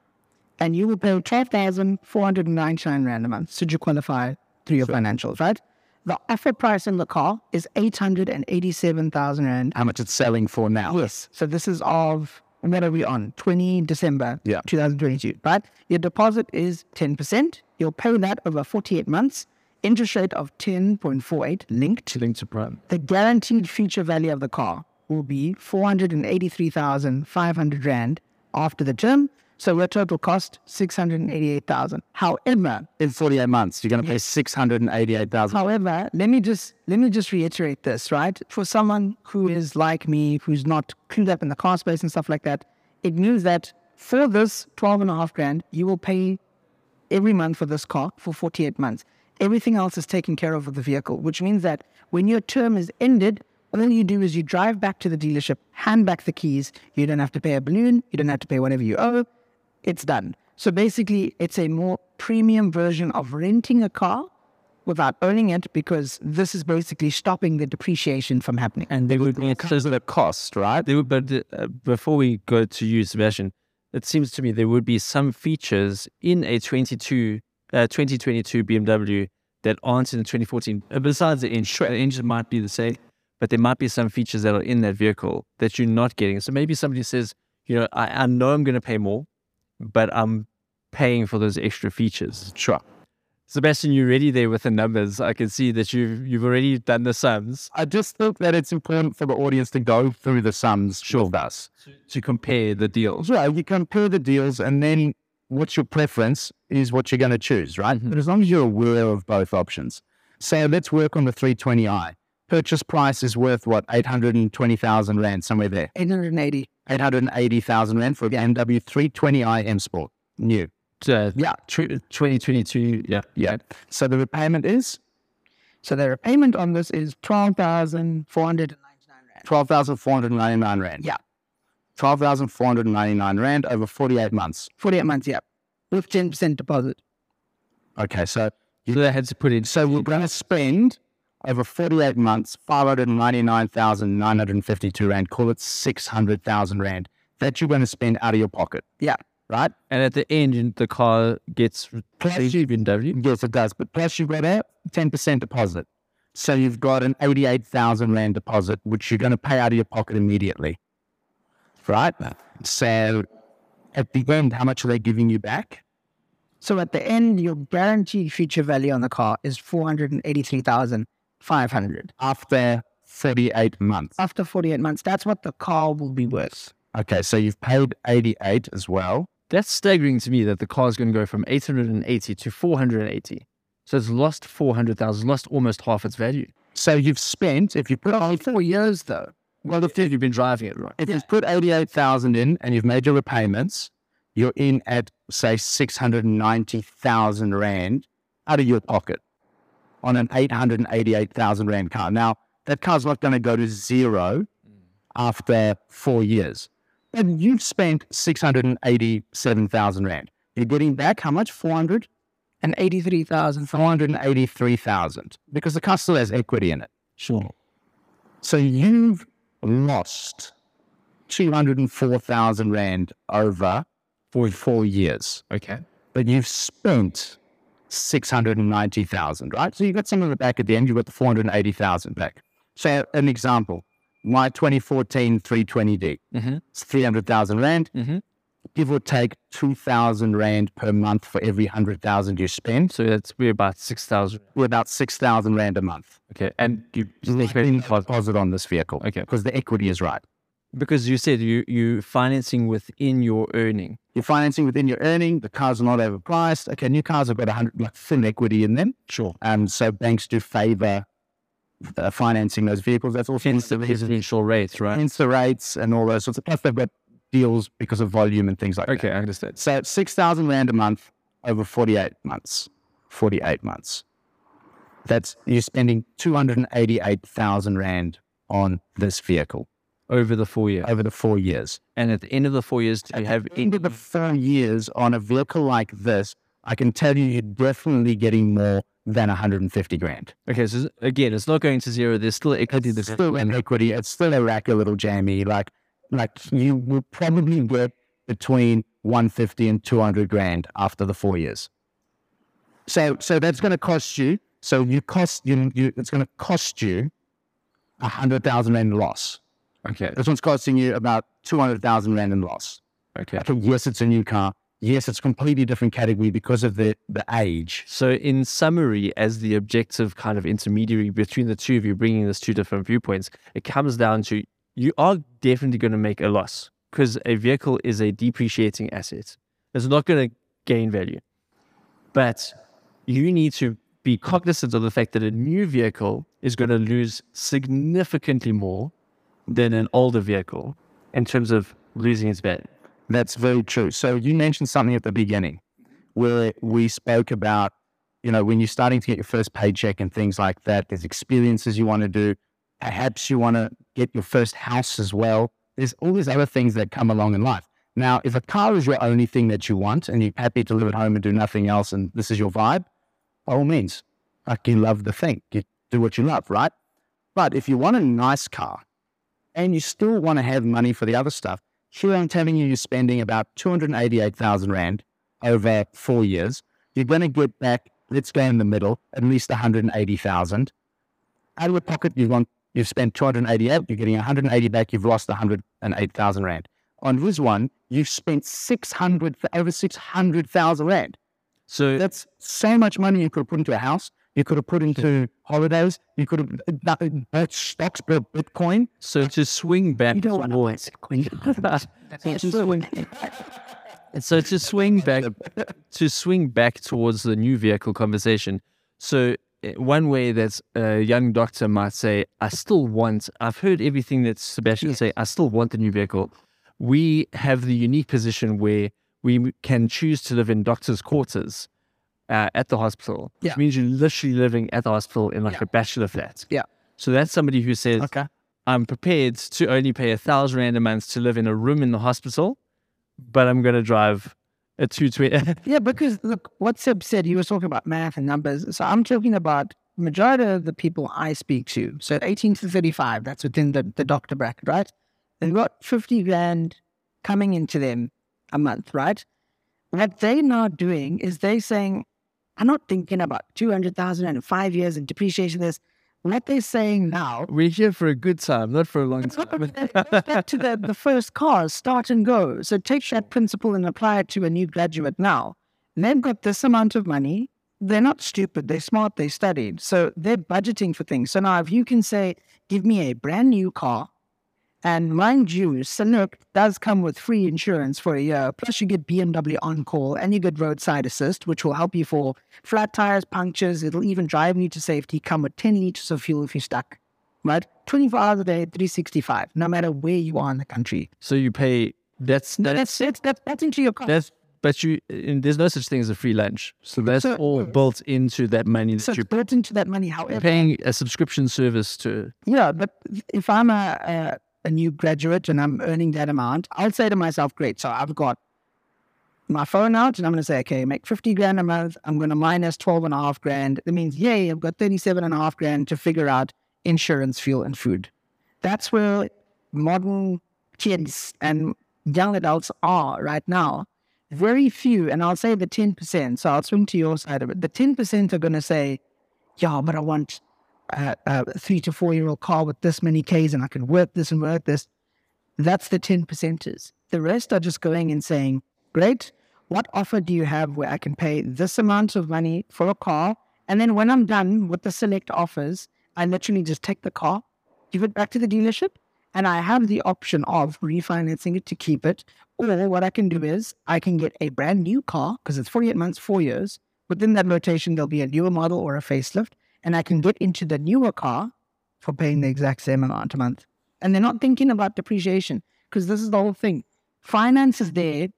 and you will pay 12,499 rand a month should you qualify through your financials, right? The offer price in the car is 887,000 rand. How much it's selling for now? Yes. So this is of what are we on? 20 December Yeah. 2022, right? Your deposit is 10%. You'll pay that over 48 months. Interest rate of 10.48 linked. linked to Prime. The guaranteed future value of the car will be 483,500 rand after the term. So your total cost 688,000. However, In 48 months, you're going to pay 688,000. However, let me just let me just reiterate this, right? For someone who is like me, who's not clued up in the car space and stuff like that, it means that for this 12 and a half grand, you will pay every month for this car for 48 months. Everything else is taken care of with the vehicle, which means that when your term is ended, all you do is you drive back to the dealership, hand back the keys. You don't have to pay a balloon. You don't have to pay whatever you owe. It's done. So basically, it's a more premium version of renting a car without owning it because this is basically stopping the depreciation from happening. And they would be Because of the cost, right? There would, but uh, before we go to you, Sebastian, it seems to me there would be some features in a 22, uh, 2022 BMW that aren't in the 2014. Uh, besides the engine, the engine might be the same, but there might be some features that are in that vehicle that you're not getting. So maybe somebody says, you know, I, I know I'm going to pay more, but I'm paying for those extra features. Sure. Sebastian, you're ready there with the numbers. I can see that you've you've already done the sums I just think that it's important for the audience to go through the sums sure. with us. to compare the deals. Right. You compare the deals and then what's your preference is what you're going to choose, right? Mm-hmm. But as long as you're aware of both options. So let's work on the 320i. Purchase price is worth what? 820,000 Rand, somewhere there. 880. 880,000 Rand for a BMW 320i M Sport. New. Uh, Yeah. 2022. Yeah. Yeah. So the repayment is So the repayment on this is 12,499 rand. 12,499 Rand. Yeah. 12,499 Rand over 48 months. 48 months, yeah. With 10% deposit. Okay. So So they had to put in. So we're going to spend over 48 months, 599,952 Rand, call it 600,000 Rand, that you're going to spend out of your pocket, Yeah. right? And at the end, the car gets Plus received you- BMW. Yes, it does. But plus you've got a 10% deposit. So you've got an 88,000 Rand deposit, which you're going to pay out of your pocket immediately, right? So at the end, how much are they giving you back? So at the end, your guaranteed future value on the car is 483,500. After 38 months. After 48 months, that's what the car will be worth. Okay, so you've paid 88 as well. That's staggering to me that the car is going to go from 880 to 480. So it's lost 400,000, lost almost half its value. So you've spent, if you put Oh, four years though. Well, if you've been driving it, right? If you've put 88,000 in and you've made your repayments, you're in at, say, 690,000 Rand out of your pocket on an 888,000 Rand car. Now, that car's not going to go to zero after four years. And you've spent 687,000 Rand. You're getting back how much? 400? And 83,000. 483,000 because the car still has equity in it. Sure. So you've lost 204,000 Rand over for four years, Okay. but you've spent 690,000, right? So you've got some of it back at the end, you've got the 480,000 back. So an example, my 2014 320D, Mm-hmm. it's 300,000 Rand, Mm-hmm. give or take 2,000 Rand per month for every 100,000 you spend. So that's we're about 6,000. We're about 6,000 Rand a month. Okay. And you deposit. deposit on this vehicle. Okay. Because the equity is right. Because you said you you financing within your earning. You're financing within your earning. The cars are not overpriced. Okay, new cars have got 100 like thin equity in them. Sure. Um, so banks do favor uh, financing those vehicles. That's also Hence the residential rates, right? hence the rates and all those sorts of. Plus, they've got deals because of volume and things like that. Okay, I understand. So six thousand rand a month over forty-eight months. Forty-eight months. That's you're spending two hundred and eighty-eight thousand rand on this vehicle Over the four years. over the four years. And at the end of the four years, do you have Into the four years on a vehicle like this, I can tell you, you're definitely getting more than 150 grand. Okay, so again, it's not going to zero. There's still equity. It's There's still an equity. It's still a rack a little jammy. Like, like you will probably work between 150 and 200 grand after the four years. So, so that's going to cost you. So you cost you. you it's going to cost you a hundred thousand rand loss. Okay. This one's costing you about 200,000 rand in loss. Okay. Yes, it's a new car. Yes, it's a completely different category because of the, the age. So, in summary, as the objective kind of intermediary between the two of you, bringing these two different viewpoints, it comes down to you are definitely going to make a loss because a vehicle is a depreciating asset. It's not going to gain value. But you need to be cognizant of the fact that a new vehicle is going to lose significantly more than an older vehicle in terms of losing its value. That's very true. So you mentioned something at the beginning where we spoke about, you know, when you're starting to get your first paycheck and things like that, there's experiences you want to do. Perhaps you want to get your first house as well. There's all these other things that come along in life. Now, if a car is your only thing that you want and you're happy to live at home and do nothing else and this is your vibe, by all means, like you love the thing, you do what you love, right? But if you want a nice car and you still want to have money for the other stuff, here I'm telling you, you're spending about 288,000 Rand over four years. You're going to get back, let's go in the middle, at least 180,000. Out of your pocket, you want, you've spent 288, you're getting 180 back, you've lost 108,000 Rand. On this one, you've spent 600, over 600,000 Rand. So, That's so much money you could put into a house. You could have put into holidays. You could have uh, uh, bought stocks, bought Bitcoin. so to swing back You don't want towards- to to swing, so to swing back to swing back towards the new vehicle conversation. So eh, one way that a young doctor might say, "I still want." I've heard everything that Sebastian say. I still want the new vehicle. We have the unique position where we can choose to live in doctor's quarters uh, at the hospital, Yeah. which means you're literally living at the hospital in like Yeah. a bachelor flat. Yeah. So that's somebody who says, Okay. I'm prepared to only pay a thousand rand a month to live in a room in the hospital, but I'm going to drive a 220. Yeah, because look, what Seb said, he was talking about math and numbers. So I'm talking about majority of the people I speak to. So 18 to 35, that's within the, the doctor bracket, right? They've got 50 grand coming into them a month, right? What they're now doing is they're saying, I'm not thinking about 200,000 in five years and depreciation this. What they're saying now We're here for a good time, not for a long time. back to the, the first cars, start and go. So take that principle and apply it to a new graduate now. They've got this amount of money. They're not stupid. They're smart. They studied. So they're budgeting for things. So now if you can say, give me a brand new car, and mind you, Sanook does come with free insurance for a year. Plus, you get BMW on call and you get roadside assist, which will help you for flat tires, punctures. It'll even drive you to safety. Come with 10 liters of fuel if you're stuck, right? 24 hours a day, 365, no matter where you are in the country. So you pay, that's, that's, that's, that's, that's, that's into your car. that's, but you, there's no such thing as a free lunch. So that's So- all built into that money that so you're it's built into that money. However, You're paying a subscription service to. Yeah, but if I'm a, a a new graduate and I'm earning that amount, I'll say to myself, great. So I've got my phone out and I'm going to say, okay, make 50 grand a month. I'm going to minus 12 and a half grand. That means, yay, I've got 37 and a half grand to figure out insurance, fuel, and food. That's where modern kids and young adults are right now. Very few, and I'll say the 10%. So I'll swing to your side of it. The 10% are going to say, yeah, but I want a, a three to four year old car with this many Ks and I can work this and work this. That's the 10 percenters. The rest are just going and saying, Great, what offer do you have where I can pay this amount of money for a car? And then when I'm done with the select offers, I literally just take the car, give it back to the dealership, And I have the option of refinancing it to keep it. Or what I can do is I can get a brand new car because it's 48 months, four years. Within that rotation, there'll be a newer model or a facelift. And I can get into the newer car for paying the exact same amount a month. And they're not thinking about depreciation because this is the whole thing. Finance is there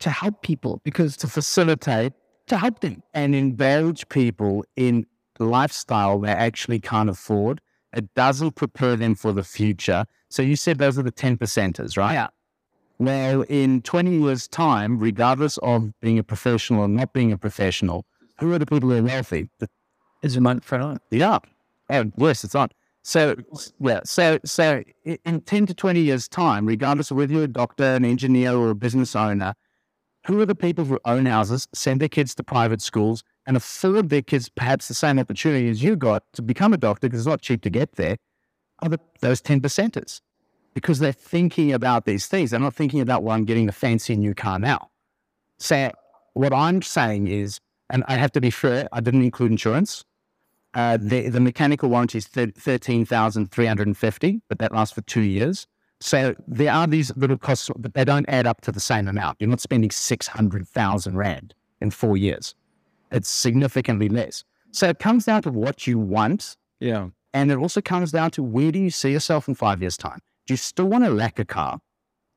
to help people because To facilitate to help them. and indulge people in lifestyle they actually can't afford. It doesn't prepare them for the future. So you said those are the 10 percenters, right? Yeah. Well, in 20 years' time, regardless of being a professional or not being a professional, who are the people who are wealthy? The Is it microphone on? Yeah. And worse, it's on. So, well, so, so in 10 to 20 years' time, regardless of whether you're a doctor, an engineer, or a business owner, who are the people who own houses, send their kids to private schools, and afford their kids perhaps the same opportunity as you got to become a doctor because it's not cheap to get there, are the, those 10 percenters. Because they're thinking about these things. They're not thinking about, well, I'm getting the fancy new car now. So, what I'm saying is, and I have to be fair, I didn't include insurance. Uh, the, the mechanical warranty is thir- 13,350, but that lasts for two years. So there are these little costs, but they don't add up to the same amount. You're not spending 600,000 Rand in four years. It's significantly less. So it comes down to what you want. Yeah. And it also comes down to where do you see yourself in five years' time? Do you still want to lack a car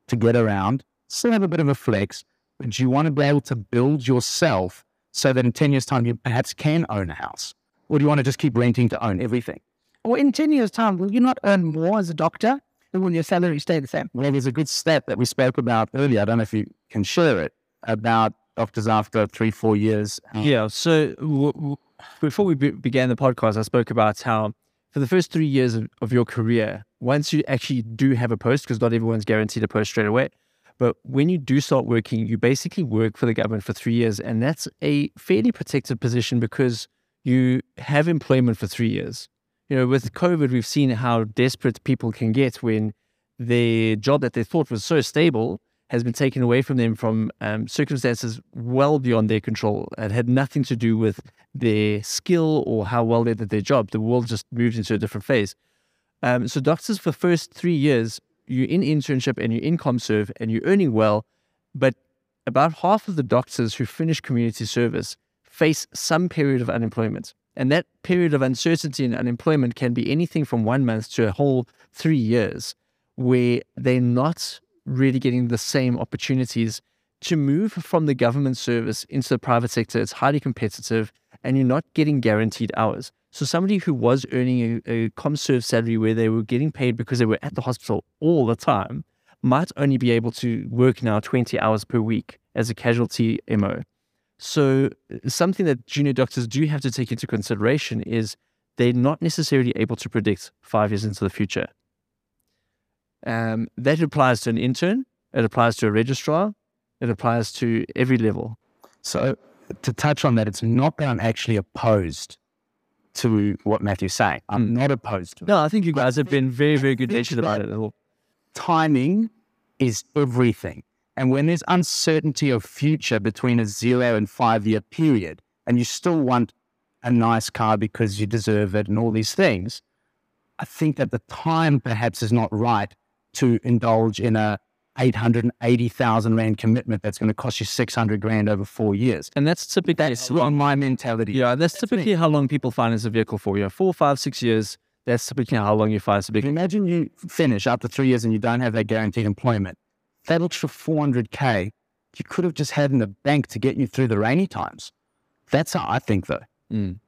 to get around, still have a bit of a flex, but do you want to be able to build yourself so that in 10 years' time you perhaps can own a house? Or do you want to just keep renting to own everything? Or in 10 years' time, will you not earn more as a doctor than will your salary stay the same? Well, there's a good stat that we spoke about earlier. I don't know if you can share it about doctors after three, four years. Yeah. So w- w- before we be- began the podcast, I spoke about how for the first three years of, of your career, once you actually do have a post, because not everyone's guaranteed a post straight away, but when you do start working, you basically work for the government for three years. And that's a fairly protected position because you have employment for three years. You know, with COVID, we've seen how desperate people can get when their job that they thought was so stable has been taken away from them from um, circumstances well beyond their control. It had nothing to do with their skill or how well they did their job. The world just moved into a different phase. Um, so doctors for the first three years, you're in internship and you're in ComServe and you're earning well, but about half of the doctors who finish community service face some period of unemployment. And that period of uncertainty and unemployment can be anything from one month to a whole three years where they're not really getting the same opportunities to move from the government service into the private sector. It's highly competitive and you're not getting guaranteed hours. So somebody who was earning a, a ComServe salary where they were getting paid because they were at the hospital all the time might only be able to work now 20 hours per week as a casualty MO. So uh, something that junior doctors do have to take into consideration is they're not necessarily able to predict five years into the future. Um, that applies to an intern, it applies to a registrar, it applies to every level. So to touch on that, it's not that I'm actually opposed to what Matthew's saying. I'm not opposed to it. No, I think you guys have been very, very good natured about it. Timing is everything. And when there's uncertainty of future between a zero and five year period, and you still want a nice car because you deserve it and all these things, I think that the time perhaps is not right to indulge in a 880,000 Rand commitment that's going to cost you 600 grand over four years. And that's typically That's on my mentality. yeah, that's typically how long people finance a vehicle for. Yeah, four, five, six years. That's typically how long you finance a vehicle. Imagine you finish after three years and you don't have that guaranteed employment. That extra 400K you could have just had in the bank to get you through the rainy times. That's how I think, though. Mm.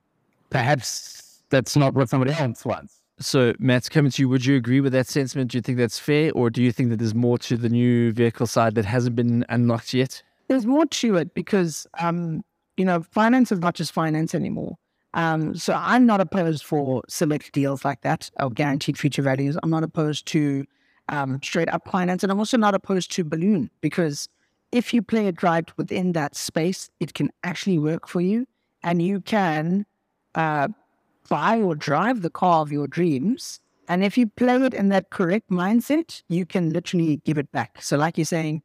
Perhaps that's not what somebody else wants. So, Matt's coming to you. Would you agree with that sentiment? Do you think that's fair, or do you think that there's more to the new vehicle side that hasn't been unlocked yet? There's more to it because, um, you know, finance is not just finance anymore. Um, so I'm not opposed for select deals like that or guaranteed future values. I'm not opposed to um, straight up finance, and I'm also not opposed to balloon because if you play it right within that space, it can actually work for you, and you can uh, buy or drive the car of your dreams. And if you play it in that correct mindset, you can literally give it back. So, like you're saying,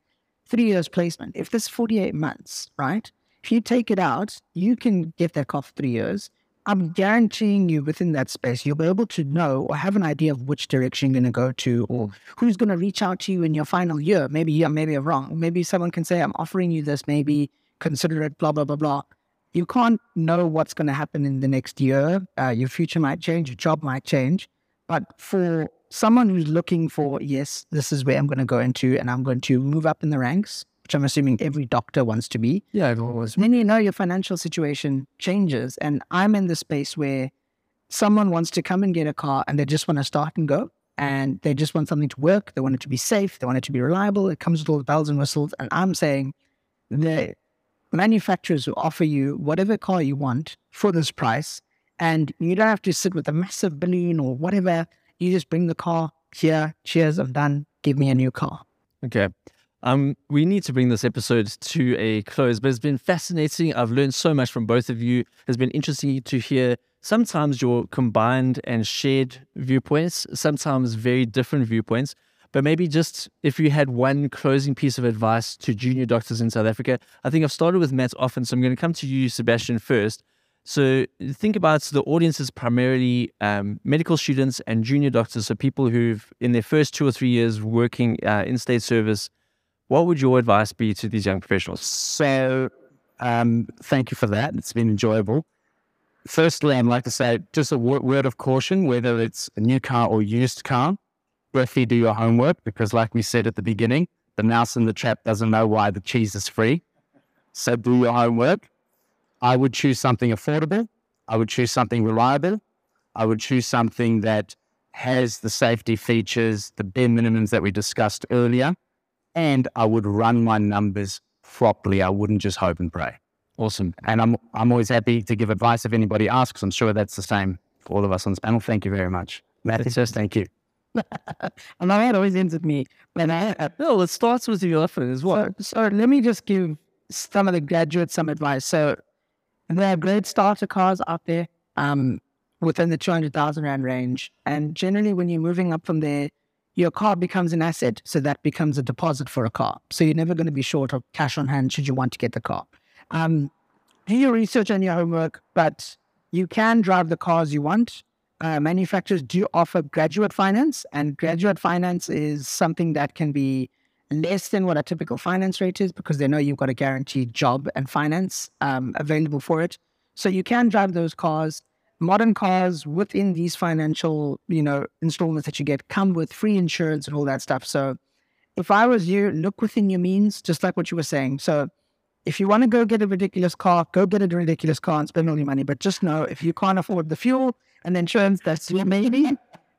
three years placement. If this 48 months, right? If you take it out, you can get that car for three years, I'm guaranteeing you within that space, you'll be able to know or have an idea of which direction you're going to go to or who's going to reach out to you in your final year. Maybe, yeah, maybe I'm wrong. Maybe someone can say, I'm offering you this, maybe consider it, blah, blah, blah, blah. You can't know what's going to happen in the next year. Uh, your future might change, your job might change. But for someone who's looking for, yes, this is where I'm going to go into and I'm going to move up in the ranks, which I'm assuming every doctor wants to be. Yeah, everyone was. Then you know your financial situation changes. And I'm in the space where someone wants to come and get a car and they just want to start and go. And they just want something to work. They want it to be safe. They want it to be reliable. It comes with all the bells and whistles. And I'm saying the manufacturers will offer you whatever car you want for this price. And you don't have to sit with a massive balloon or whatever. You just bring the car here. Cheers, I'm done. Give me a new car. Okay. Um, we need to bring this episode to a close, but it's been fascinating. I've learned so much from both of you. It's been interesting to hear sometimes your combined and shared viewpoints, sometimes very different viewpoints. But maybe just if you had one closing piece of advice to junior doctors in South Africa, I think I've started with Matt often, so I'm going to come to you, Sebastian, first. So think about the audience is primarily um, medical students and junior doctors, so people who've in their first two or three years working uh, in state service what would your advice be to these young professionals? So, um, thank you for that. It's been enjoyable. Firstly, I'd like to say just a word of caution whether it's a new car or used car, roughly do your homework because, like we said at the beginning, the mouse in the trap doesn't know why the cheese is free. So, do your homework. I would choose something affordable. I would choose something reliable. I would choose something that has the safety features, the bare minimums that we discussed earlier and I would run my numbers properly. I wouldn't just hope and pray. Awesome. And I'm I'm always happy to give advice if anybody asks. I'm sure that's the same for all of us on this panel. Thank you very much. Matt, just thank you. and that always ends with me. When I, uh, no, it starts with you often as well. So, so let me just give some of the graduates some advice. So there are great starter cars out there um, within the 200,000 Rand range. And generally, when you're moving up from there, your car becomes an asset. So that becomes a deposit for a car. So you're never going to be short of cash on hand should you want to get the car. Um, do your research and your homework, but you can drive the cars you want. Uh, manufacturers do offer graduate finance, and graduate finance is something that can be less than what a typical finance rate is because they know you've got a guaranteed job and finance um, available for it. So you can drive those cars modern cars within these financial, you know, installments that you get come with free insurance and all that stuff. So if I was you, look within your means, just like what you were saying. So if you want to go get a ridiculous car, go get a ridiculous car and spend all your money. But just know if you can't afford the fuel and the insurance, that's your maybe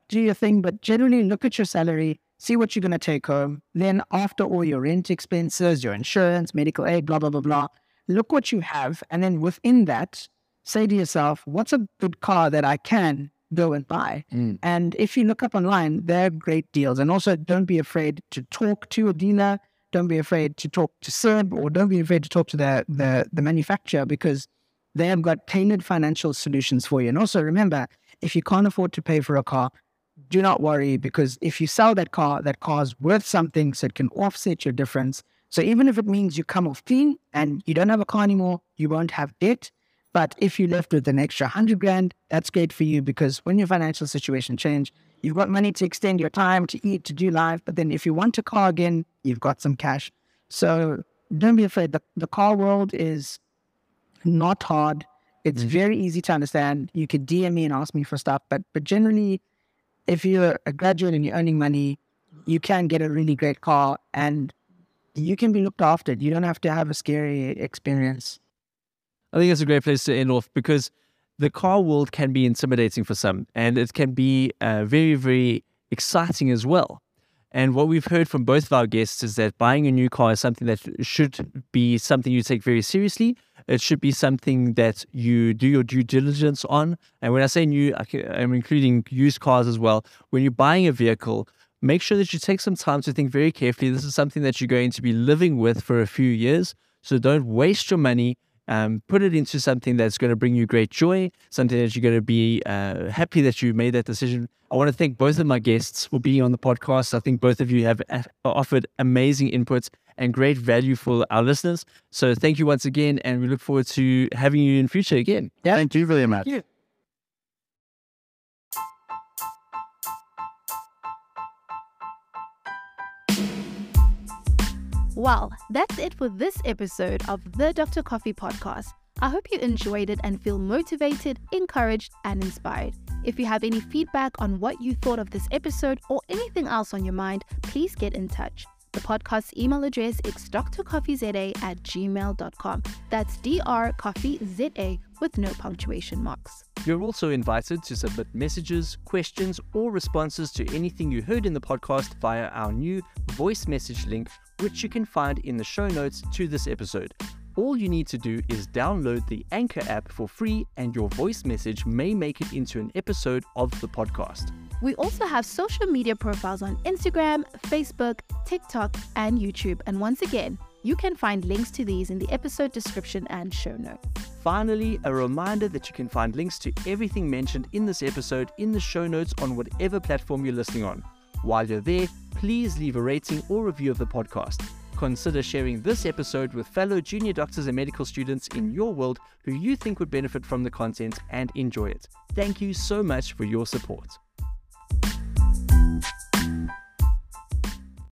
do your thing. But generally look at your salary, see what you're going to take home. Then after all your rent expenses, your insurance, medical aid, blah, blah, blah, blah, look what you have. And then within that, say to yourself, what's a good car that I can go and buy? Mm. And if you look up online, there are great deals. And also, don't be afraid to talk to a dealer. Don't be afraid to talk to Seb or don't be afraid to talk to the, the, the manufacturer because they have got tailored financial solutions for you. And also, remember, if you can't afford to pay for a car, do not worry because if you sell that car, that car is worth something, so it can offset your difference. So even if it means you come off clean and you don't have a car anymore, you won't have debt but if you left with an extra hundred grand, that's great for you because when your financial situation change, you've got money to extend your time, to eat, to do life. But then if you want a car again, you've got some cash. So don't be afraid. The, the car world is not hard. It's mm-hmm. very easy to understand. You could DM me and ask me for stuff. But but generally, if you're a graduate and you're earning money, you can get a really great car and you can be looked after. You don't have to have a scary experience. I think it's a great place to end off because the car world can be intimidating for some and it can be uh, very, very exciting as well. And what we've heard from both of our guests is that buying a new car is something that should be something you take very seriously. It should be something that you do your due diligence on. And when I say new, I'm including used cars as well. When you're buying a vehicle, make sure that you take some time to think very carefully. This is something that you're going to be living with for a few years. So don't waste your money um, put it into something that's going to bring you great joy, something that you're going to be uh, happy that you made that decision. I want to thank both of my guests for being on the podcast. I think both of you have offered amazing inputs and great value for our listeners. So thank you once again, and we look forward to having you in future again. Yeah. Thank you very much. Well, that's it for this episode of the Dr. Coffee podcast. I hope you enjoyed it and feel motivated, encouraged, and inspired. If you have any feedback on what you thought of this episode or anything else on your mind, please get in touch. The podcast's email address is drcoffeeza at gmail.com. That's drcoffeeza with no punctuation marks. You're also invited to submit messages, questions, or responses to anything you heard in the podcast via our new voice message link, which you can find in the show notes to this episode. All you need to do is download the Anchor app for free, and your voice message may make it into an episode of the podcast. We also have social media profiles on Instagram, Facebook, TikTok, and YouTube. And once again, you can find links to these in the episode description and show notes. Finally, a reminder that you can find links to everything mentioned in this episode in the show notes on whatever platform you're listening on. While you're there, please leave a rating or review of the podcast. Consider sharing this episode with fellow junior doctors and medical students in your world who you think would benefit from the content and enjoy it. Thank you so much for your support. Thank you